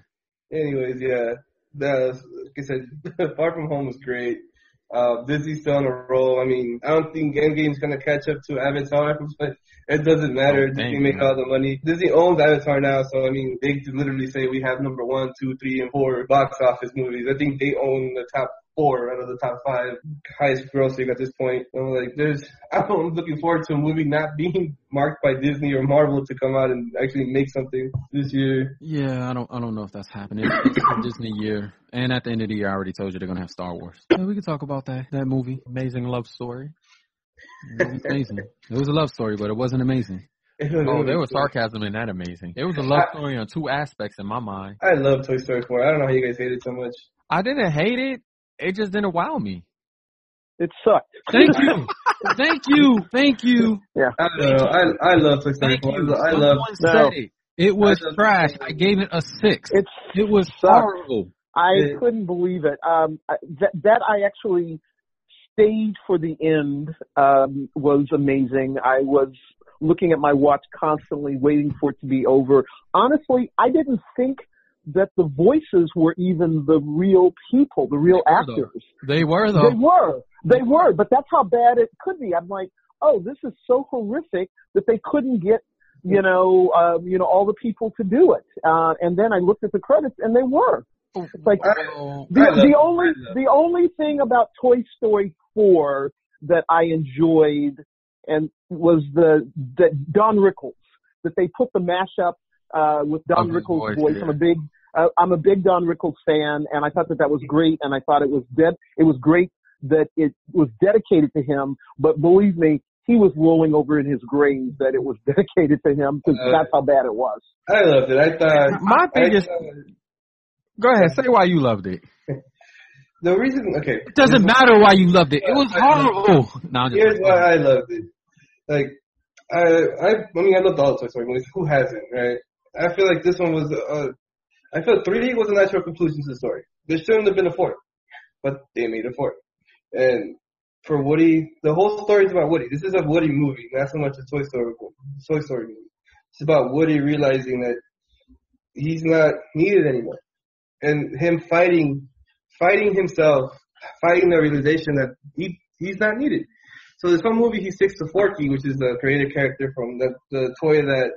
anyways, yeah. That's like I said, Far From Home was great. Uh, Disney's still on a roll. I mean, I don't think Endgame's gonna catch up to Avatar, but it doesn't matter. Oh, Disney make all the money. Disney owns Avatar now, so I mean, they literally say we have number one, two, three, and four box office movies. I think they own the top four out of the top five highest grossing at this point. So like, there's, I'm looking forward to a movie not being marked by Disney or Marvel to come out and actually make something this year. Yeah, I don't, I don't know if that's happening. It's a Disney year, and at the end of the year, I already told you they're gonna have Star Wars. Yeah, we can talk about that. That movie. Amazing love story. It was amazing. It was a love story, but it wasn't amazing. Oh, there was sarcasm in that amazing. It was a love story on two aspects in my mind. I love Toy Story 4. I don't know how you guys hate it so much. I didn't hate it. It just didn't wow me. It sucked. Thank you, thank you, thank you, Yeah. I don't know. I I love Toy Story thank 4. you. I love. No. it. It was I trash. I gave it a six. It's It was sucked. horrible. I Yeah. couldn't believe it. Um, that that I actually stayed for the end um, was amazing. I was looking at my watch constantly, waiting for it to be over. Honestly, I didn't think that the voices were even the real people, the real They were, though. actors. They were though. They were, they were, but that's how bad it could be. I'm like, oh, this is so horrific that they couldn't get. You know, um, you know, all the people to do it, uh, and then I looked at the credits, and they were. It's like Well, the, the only the only thing about Toy Story four that I enjoyed and was the that Don Rickles that they put the mashup uh, with Don Rickles' voice, voice. yeah. I'm a big uh, I'm a big Don Rickles fan, and I thought that that was great, and I thought it was dead. It was great that it was dedicated to him, but believe me, he was rolling over in his grave that it was dedicated to him because Uh, that's how bad it was. I loved it. I thought. My I thing is, thought- go ahead, say why you loved it. the reason. Okay. it doesn't matter why you loved it. It was horrible. No, Here's why I loved it. Like, I, I, I mean, I loved all the Toy Story movies. Who hasn't, right? I feel like this one was, uh, I feel 3D was a natural conclusion to the story. There shouldn't have been a fourth, but they made a fourth. And for Woody, the whole story is about Woody. This is a Woody movie, not so much a Toy Story, Toy Story movie. It's about Woody realizing that he's not needed anymore, and him fighting, fighting himself, fighting the realization that he he's not needed. So there's one movie he sticks to Forky, which is the creative character from the the toy that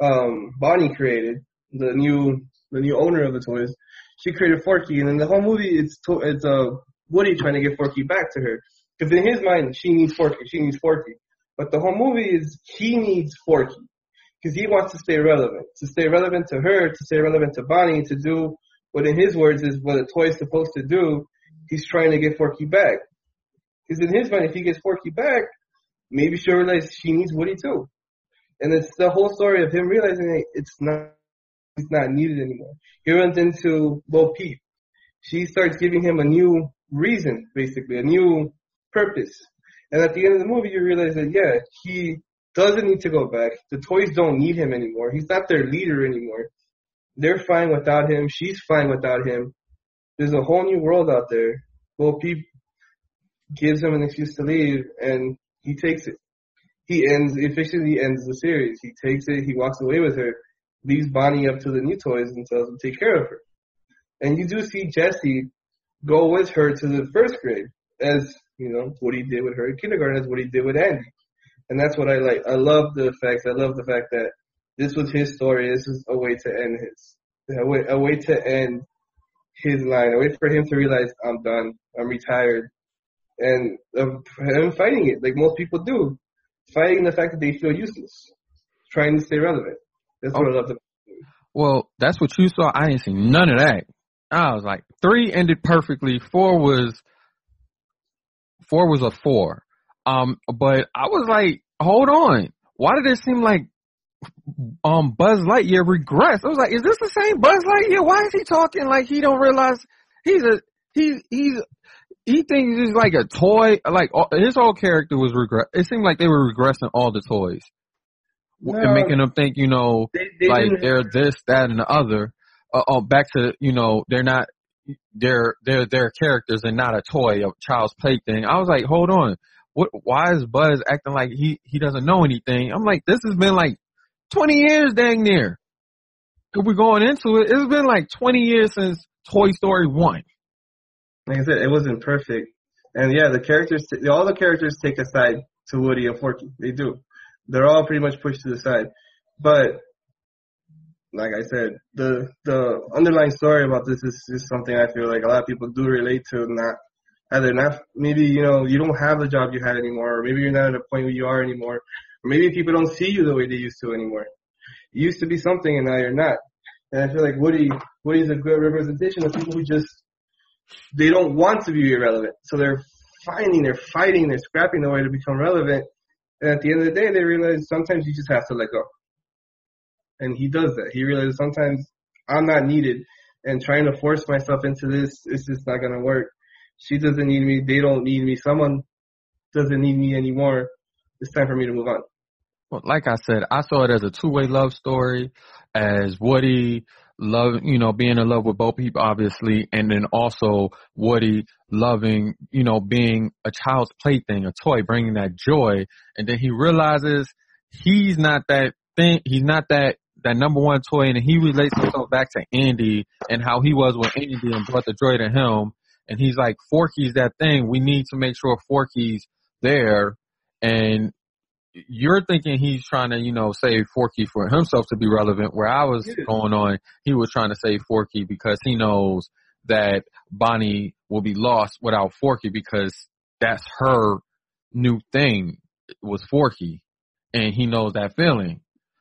um Bonnie created, the new the new owner of the toys, she created Forky, and in the whole movie, it's to, it's uh Woody trying to get Forky back to her because in his mind, she needs Forky, she needs Forky, but the whole movie is he needs Forky because he wants to stay relevant, to stay relevant to her, to stay relevant to Bonnie, to do what in his words is what a toy is supposed to do. He's trying to get Forky back. Because in his mind, if he gets Forky back, maybe she'll realize she needs Woody too. And it's the whole story of him realizing that it's not, he's not needed anymore. He runs into Bo Peep. She starts giving him a new reason, basically, a new purpose. And at the end of the movie, you realize that, yeah, he doesn't need to go back. The toys don't need him anymore. He's not their leader anymore. They're fine without him. She's fine without him. There's a whole new world out there. Bo Peep gives him an excuse to leave, and he takes it. He ends, officially ends the series. He takes it, he walks away with her, leaves Bonnie up to the new toys and tells him to take care of her. And you do see Jesse go with her to the first grade, as, you know, what he did with her in kindergarten, is what he did with Andy. And that's what I like. I love the facts. I love the fact that this was his story. This is a way to end his, a way, a way to end his line, a way for him to realize I'm done, I'm retired, and of him fighting it like most people do, fighting the fact that they feel useless, trying to stay relevant. That's what I love. Well, that's what you saw. I didn't see none of that. I was like, three ended perfectly. Four was, four was a four. Um, but I was like, hold on. Why did it seem like um Buzz Lightyear regressed? I was like, is this the same Buzz Lightyear? Why is he talking like he don't realize he's a he's he's he thinks he's like a toy. Like his whole character was regress. It seemed like they were regressing all the toys, no, and making them think, you know, they, they like they're this, that, and the other. Uh, oh, back to you know, they're not. They're they're they're characters and not a toy, a child's plaything. I was like, hold on, what? Why is Buzz acting like he he doesn't know anything? I'm like, this has been like 20 years, dang near. If we're going into it, it's been like 20 years since Toy Story one like I said, it wasn't perfect. And yeah, the characters, all the characters take a side to Woody and Forky. They do. They're all pretty much pushed to the side. But like I said, the the underlying story about this is, is something I feel like a lot of people do relate to. Not either not maybe you know you don't have the job you had anymore, or maybe you're not at a point where you are anymore, or maybe people don't see you the way they used to anymore. You used to be something and now you're not. And I feel like Woody Woody's a good representation of people who just they don't want to be irrelevant. So they're fighting, they're fighting, they're scrapping the way to become relevant. And at the end of the day, they realize sometimes you just have to let go. And he does that. He realizes sometimes I'm not needed and trying to force myself into this is just not going to work. She doesn't need me. They don't need me. Someone doesn't need me anymore. It's time for me to move on. Well, like I said, I saw it as a two-way love story, as Woody love, you know, being in love with Bo Peep, obviously, and then also Woody loving, you know, being a child's plaything, a toy, bringing that joy. And then he realizes he's not that thing, he's not that, that number one toy, and he relates himself back to Andy and how he was with Andy and brought the joy to him. And he's like, Forky's that thing. We need to make sure Forky's there. And you're thinking he's trying to, you know, save Forky for himself to be relevant. Where I was going on, he was trying to save Forky because he knows that Bonnie will be lost without Forky because that's her new thing was Forky, and he knows that feeling.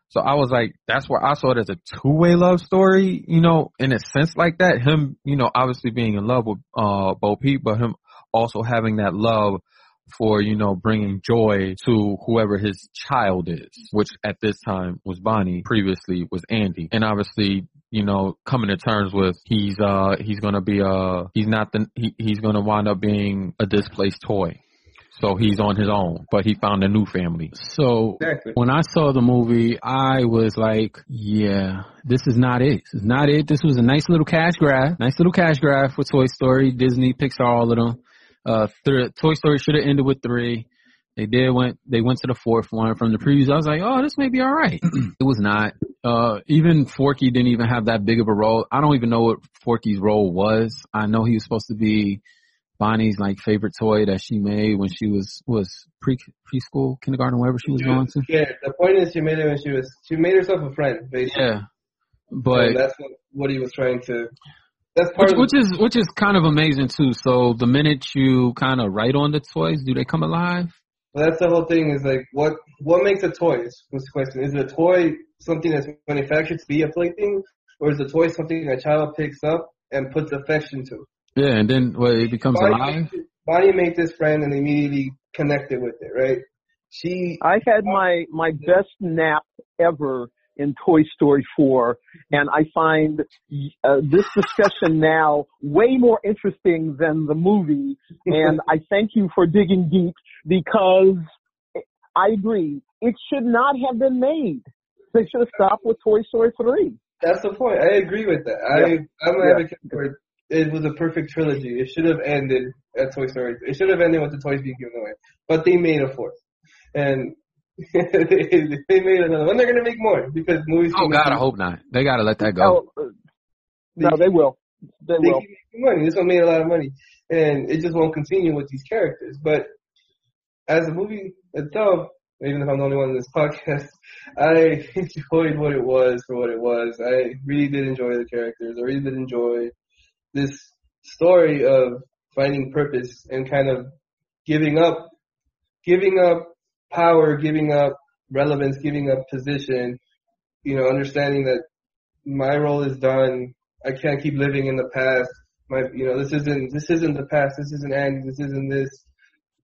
So I was like, that's where I saw it as a two-way love story, you know, in a sense like that. Him, you know, obviously being in love with uh Bo Peep, but him also having that love for, you know, bringing joy to whoever his child is, which at this time was Bonnie, previously was Andy. And obviously, you know, coming to terms with he's, uh, he's gonna be, uh, he's not the, he, he's gonna wind up being a displaced toy. So he's on his own, but he found a new family. So exactly. when I saw the movie, I was like, yeah, this is not it. This is not it. This was a nice little cash grab. Nice little cash grab for Toy Story, Disney, Pixar, all of them. Uh, th- Toy Story should have ended with three. They did went they went to the fourth one from the previews. I was like, oh, this may be all right. it was not. Uh, even Forky didn't even have that big of a role. I don't even know what Forky's role was. I know he was supposed to be Bonnie's like favorite toy that she made when she was was pre preschool, kindergarten, wherever she was going to. Yeah, the point is she made it when she was she made herself a friend, basically. Yeah. But and that's what he was trying to. That's part which, of which is which is kind of amazing too. So the minute you kind of write on the toys, do they come alive? Well, that's the whole thing. Is like what what makes a toy? Is the question. Is a toy something that's manufactured to be a plaything, or is a toy something a child picks up and puts affection to? Yeah, and then well, it becomes Bonnie, alive. Bonnie made this friend and immediately connected with it, right? She I had my my best nap ever in Toy Story 4, and I find uh, this discussion now way more interesting than the movie. And I thank you for digging deep because I agree it should not have been made. They should have stopped with Toy Story 3. That's the point. I agree with that. I I'm an Yeah. advocate for it. It was a perfect trilogy. It should have ended at Toy Story. It should have ended with the toys being given away. But they made a fourth, and they, they made another one. They're gonna make more because movies. Oh God, I hope not. They gotta let that go. Oh, uh, no, they will. They They will. keep making money. This one made a lot of money, and it just won't continue with these characters. But as a movie itself, even if I'm the only one in this podcast, I enjoyed what it was for what it was. I really did enjoy the characters. I really did enjoy this story of finding purpose and kind of giving up, giving up power, giving up relevance, giving up position. You know, understanding that my role is done. I can't keep living in the past. My, you know, this isn't this isn't the past. This isn't Andy. This isn't this.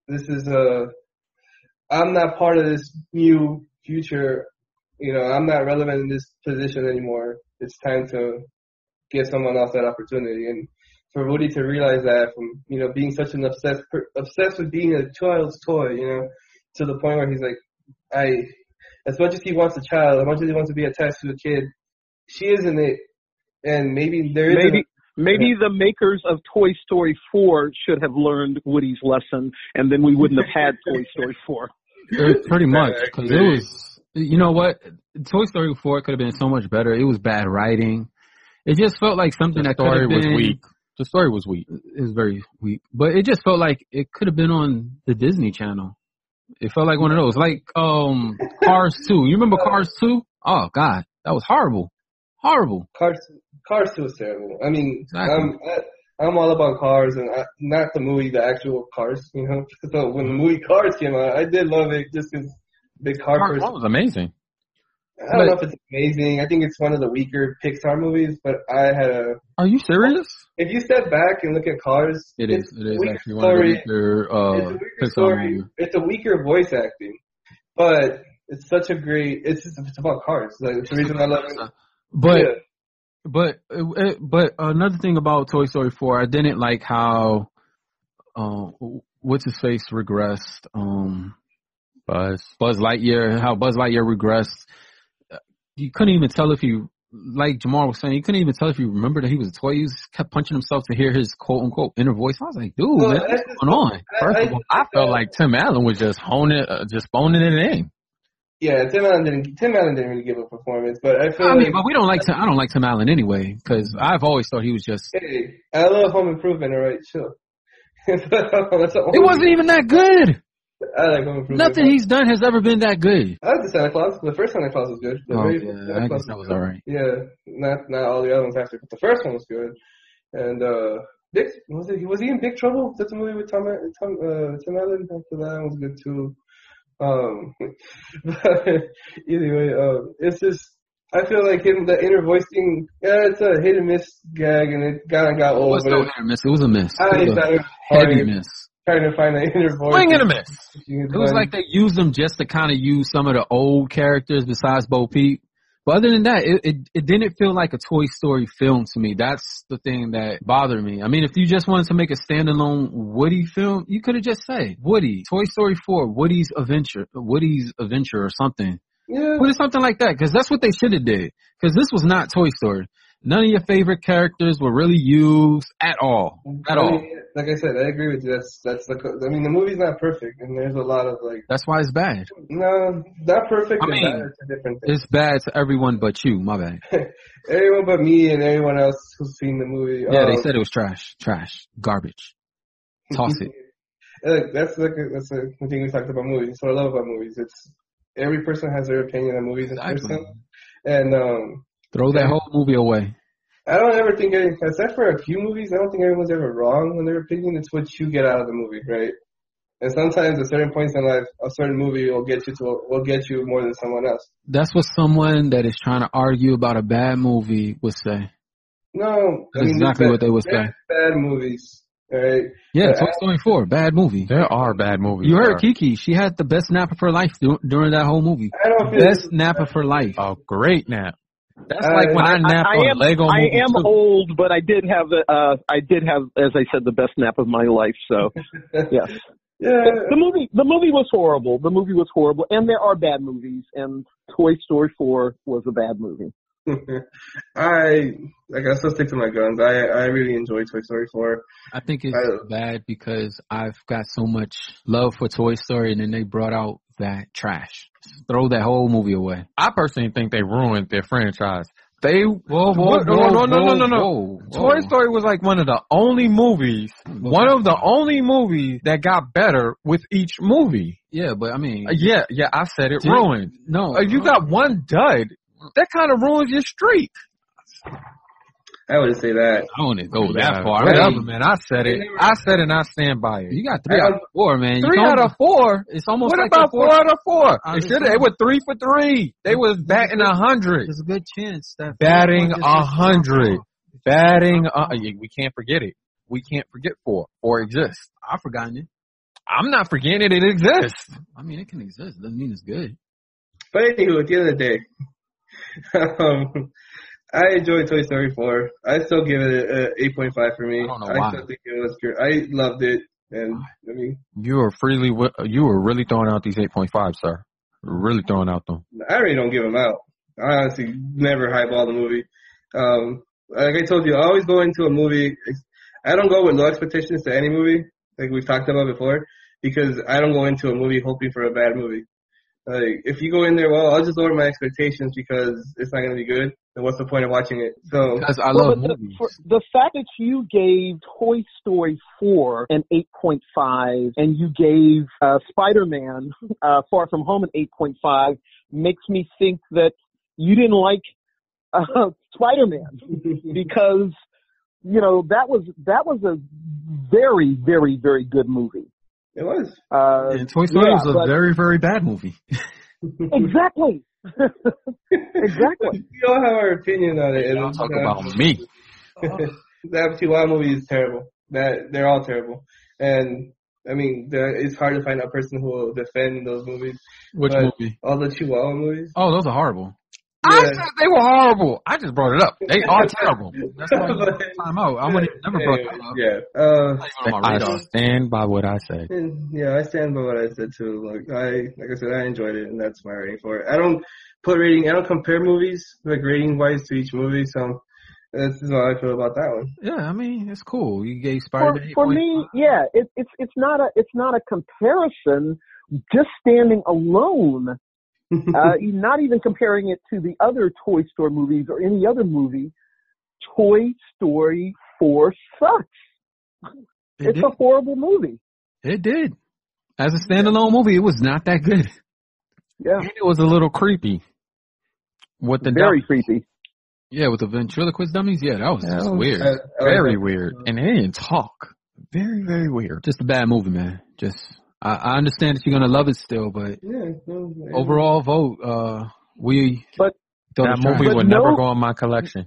This is uh I'm not part of this new future. You know, I'm not relevant in this position anymore. It's time to give someone else that opportunity. And for Woody to realize that from, you know, being such an obsessed, obsessed with being a child's toy, you know, to the point where he's like, I, as much as he wants a child, as much as he wants to be attached to a kid, she isn't it. And maybe there is Maybe maybe the makers of Toy Story 4 should have learned Woody's lesson, and then we wouldn't have had Toy Story 4. Uh, Pretty much, because it was. You know what? Toy Story 4 could have been so much better. It was bad writing. It just felt like something The that could story have was weak. The story was weak. It was very weak, but it just felt like it could have been on the Disney Channel. It felt like one of those, like um Cars 2. You remember Cars 2? Oh God, that was horrible, horrible. Cars, Cars 2 is terrible. I mean, Exactly. I'm, I, I'm all about cars and I, not the movie, the actual Cars, you know. So when the movie Cars came out, I did love it just because big car Cars person. was amazing. I don't know if it's amazing. I think it's one of the weaker Pixar movies, but I had a. Are you serious? If you step back and look at Cars, it is. It is actually one of the story. weaker it's a uh, weaker Pixar story. It's a weaker voice acting, but it's such a great. It's just it's about cars. Like it's the reason I love it. But Yeah. But uh, but another thing about Toy Story 4, I didn't like how uh, what's his face regressed. Um, Buzz. Buzz Lightyear, how Buzz Lightyear regressed. You couldn't even tell if you, like Jamar was saying, you couldn't even tell if you remember that he was a toy. He just kept punching himself to hear his quote unquote inner voice. I was like, dude, Well, man, what's just- going on? First of all, I felt like Tim Allen was just honing, uh, just phoning it in. Yeah, Tim Allen didn't. Tim Allen didn't really give a performance, but I feel I like mean, but we don't like Tim, I don't like Tim Allen anyway because I've always thought he was just. hey, I love Home Improvement. All right, the It wasn't even that good. I like Home Nothing he's done has ever been that good. I like the Santa Claus. The first Santa Claus was good. The Oh yeah, Santa I Claus guess that was good. alright. Yeah, not not all the other ones after, but the first one was good. And uh, Big was it? Was he in Big Trouble? That's a movie with Tom Tom uh, Tim Allen. After that one was good too. Um, but anyway, uh, it's just I feel like him the inner voicing. Yeah, it's a hit and miss gag, and it kind of got old. It was no it, hit or miss. It was a miss. I It was a heavy miss. Trying to find an inner voice. Swing and a miss. It was like they used them just to kind of use some of the old characters besides Bo Peep. But other than that, it, it it didn't feel like a Toy Story film to me. That's the thing that bothered me. I mean, if you just wanted to make a standalone Woody film, you could have just said Woody, Toy Story 4, Woody's Adventure, Woody's Adventure or something. yeah. Put it something like that, because that's what they should have did. Because this was not Toy Story. None of your favorite characters were really used at all. At I all. mean, like I said, I agree with you. That's that's the. I mean, the movie's not perfect, and there's a lot of like, That's why it's bad. no, not perfect. I mean, bad different things. It's bad to everyone but you. My bad. everyone but me and everyone else who's seen the movie. Yeah, they um, said it was trash, trash, garbage. Toss it. Look, that's like that's the thing we talked about movies. That's what I love about movies. It's every person has their opinion on movies Exactly. person, and um, Throw that whole movie away. I don't ever think, any- except for a few movies, I don't think everyone's ever wrong in their opinion. It's what you get out of the movie, right? And sometimes at certain points in life, a certain movie will get you to will get you more than someone else. That's what someone that is trying to argue about a bad movie would say. No, That's exactly bad, what they would say. Bad movies, right? Yeah, But Toy Story 4, bad movie. There are bad movies. You heard sir. Kiki. She had the best nap of her life during that whole movie. I don't feel Best nap of her life. A great nap. That's Uh, like when I, I, napped I on am, a Lego I am too. old, but I did have the, uh, I did have, as I said, the best nap of my life. So, yes. yeah. the movie the movie was horrible. The movie was horrible, and there are bad movies, and Toy Story 4 was a bad movie. I I guess I still stick to my guns. I I really enjoy Toy Story 4. I think it's I- bad because I've got so much love for Toy Story and then they brought out that trash. Throw that whole movie away. I personally think they ruined their franchise. They Whoa, whoa, whoa, no, no, no, no, no, Toy. Story was like one of the only movies, one of the only movies that got better with each movie. Yeah, but I mean, Uh, yeah, yeah, I said it ruined. no. Uh, you got one dud. That kind of ruins your streak. I wouldn't say that. I wouldn't go that far. Whatever, I man. I said it. I said it and I stand by it. You got three out of four, man. You Three out of four. It's almost What like about four out of four? I They should They were three for three. They was batting a hundred. There's a good chance that Batting a hundred. Batting. Uh, we can't forget it. We can't forget four. Four exists. I've forgotten it. I'm not forgetting it. It exists. I mean, it can exist. Doesn't mean it's good. But anywho, at the end of the day, um, I enjoyed Toy Story 4. I still give it a, a 8.5 for me. I don't know why. still think it was good. I loved it, and I mean, You are freely. You were really throwing out these eight point five, sir. Really throwing out them. I really don't give them out. I honestly never highball the movie. Um, like I told you, I always go into a movie. I don't go with low expectations to any movie, like we've talked about before, because I don't go into a movie hoping for a bad movie. Like if you go in there, well, I'll just lower my expectations because it's not gonna be good. Then what's the point of watching it? So Because I Well, love but the, movies. for, the fact that you gave Toy Story 4 an 8.5 and you gave uh, Spider-Man uh, Far From Home an 8.5 makes me think that you didn't like uh, Spider-Man because you know that was that was a very very very good movie. it was. Uh, And Toy Story yeah, was a but- very, very bad movie. exactly, exactly. we all have our opinion on it. and Don't talk uh, about me. that Chihuahua movie is terrible. That they're all terrible, and I mean, there, it's hard to find a person who will defend those movies. Which But- movie? All the Chihuahua movies. Oh, those are horrible. I said they were horrible. I just brought it up. They are terrible. That's why you But- time out. I would have never brought that up. Yeah. Uh, Not even on my I stand by what I said. yeah, I stand by what I said too. Like I, like I said, I enjoyed it, and that's my rating for it. I don't put rating. I don't compare movies like rating wise to each movie. So that's is how I feel about that one. Yeah, I mean, it's cool. You gave for, Spider-Man for 8.5. me, yeah, it, it's it's not a it's not a comparison. Just standing alone, uh, not even comparing it to the other Toy Story movies or any other movie. Toy Story Four sucks. It It's did. a horrible movie. It did. As a standalone movie, it was not that good. Yeah, And it was a little creepy. With the very dumb- creepy. Yeah, with the ventriloquist dummies, yeah, that was that was- weird. I, I very that. weird. And they didn't talk. Very, very weird. Just a bad movie, man. Just I, I understand that you're gonna love it still, but Yeah. No, overall vote, uh, we. But- That the movie But would no- never go in my collection.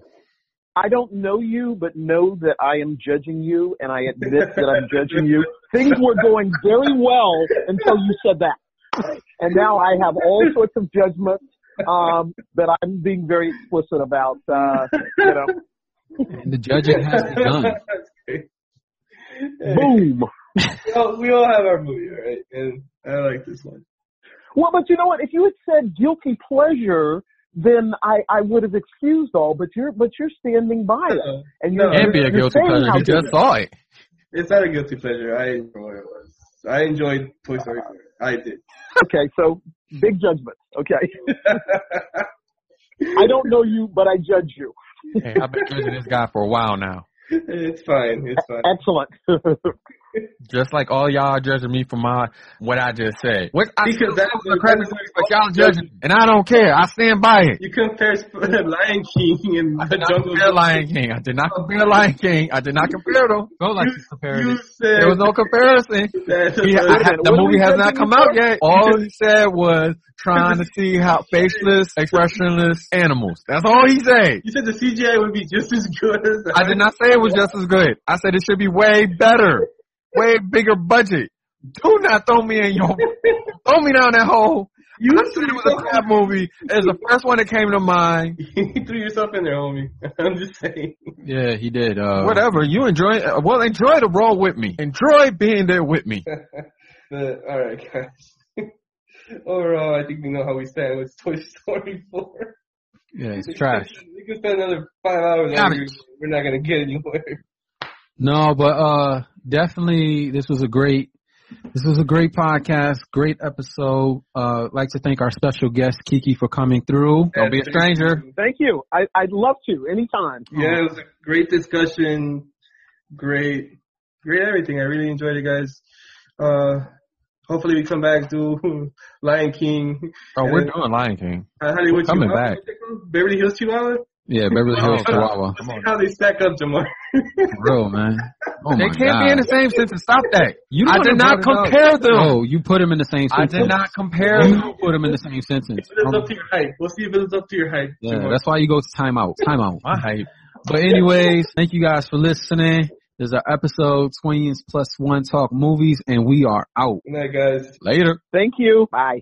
I don't know you, but know that I am judging you, and I admit that I'm judging you. Things were going very well until you said that, and now I have all sorts of judgments um, that I'm being very explicit about. Uh, you know, And the judging has begun. That's boom. We, all, we all have our movie, right? And I like this one. Well, but you know what? If you had said guilty pleasure, then I, I would have excused all. But you're but you're standing by it, Uh, and you're, No. And be a guilty pleasure. how He good just it is. saw it. It's not a guilty pleasure. I enjoyed what it was. I enjoyed Toy Story 4. I did. Okay, so big judgment. Okay, I don't know you, but I judge you. Hey, I've been judging this guy for a while now. it's fine. It's fine. Excellent. Just like all y'all are judging me for my what I just said. What I Because said that- was a that's- but y'all judging, and I don't care. I stand by it. You compare Lion King and I did not Jungle. compare Lion King. I did not compare Lion King. I did not compare them. Go like You, compared you said There was no comparison. that He, I minute, had, the movie has not come out yet. All he said was trying to see how faceless, expressionless animals. That's all he said. you said the CGI would be just as good as I did not say it was just as good. I said it should be way better, way bigger budget. Do not throw me in your, throw me down that hole. You I said it was a crap movie. It was the first one that came to mind. you threw yourself in there, homie. I'm just saying. Yeah, he did. Uh, Whatever. You enjoy, uh, well, enjoy the role with me. Enjoy being there with me. But all right, guys. Overall, I think we know how we stand with Toy Story 4. Yeah, it's trash. We can spend another five hours. Got arguing. We're not gonna get anywhere. No, but uh, definitely this was a great. This was a great podcast, great episode. Uh, like to thank our special guest Kiki for coming through. Don't be a stranger. Thank you. I, I'd love to anytime. Yeah, it was a great discussion. Great, great everything. I really enjoyed it, guys. Uh, hopefully we come back to Lion King. Oh, we're doing Lion King. Uh, Hollywood Coming Chihuahua. back. Beverly Hills Chihuahua. Yeah, Beverly Hills Oh, Chihuahua. See how they stack up, Jamar. Real man. Oh They can't be in the same sentence. Stop that. You I did not that brought it up. compare them. No, you put them in the same sentence. I did not compare them. You them. put them in the same sentence. If it lives up to your height. We'll see if it lives up to your height. Yeah, Jamar. that's why you go to timeout. Timeout. My hype. But anyways, thank you guys for listening. There's our episode Twins Plus One Talk Movies, and we are out. Good night, guys. Later. Thank you. Bye.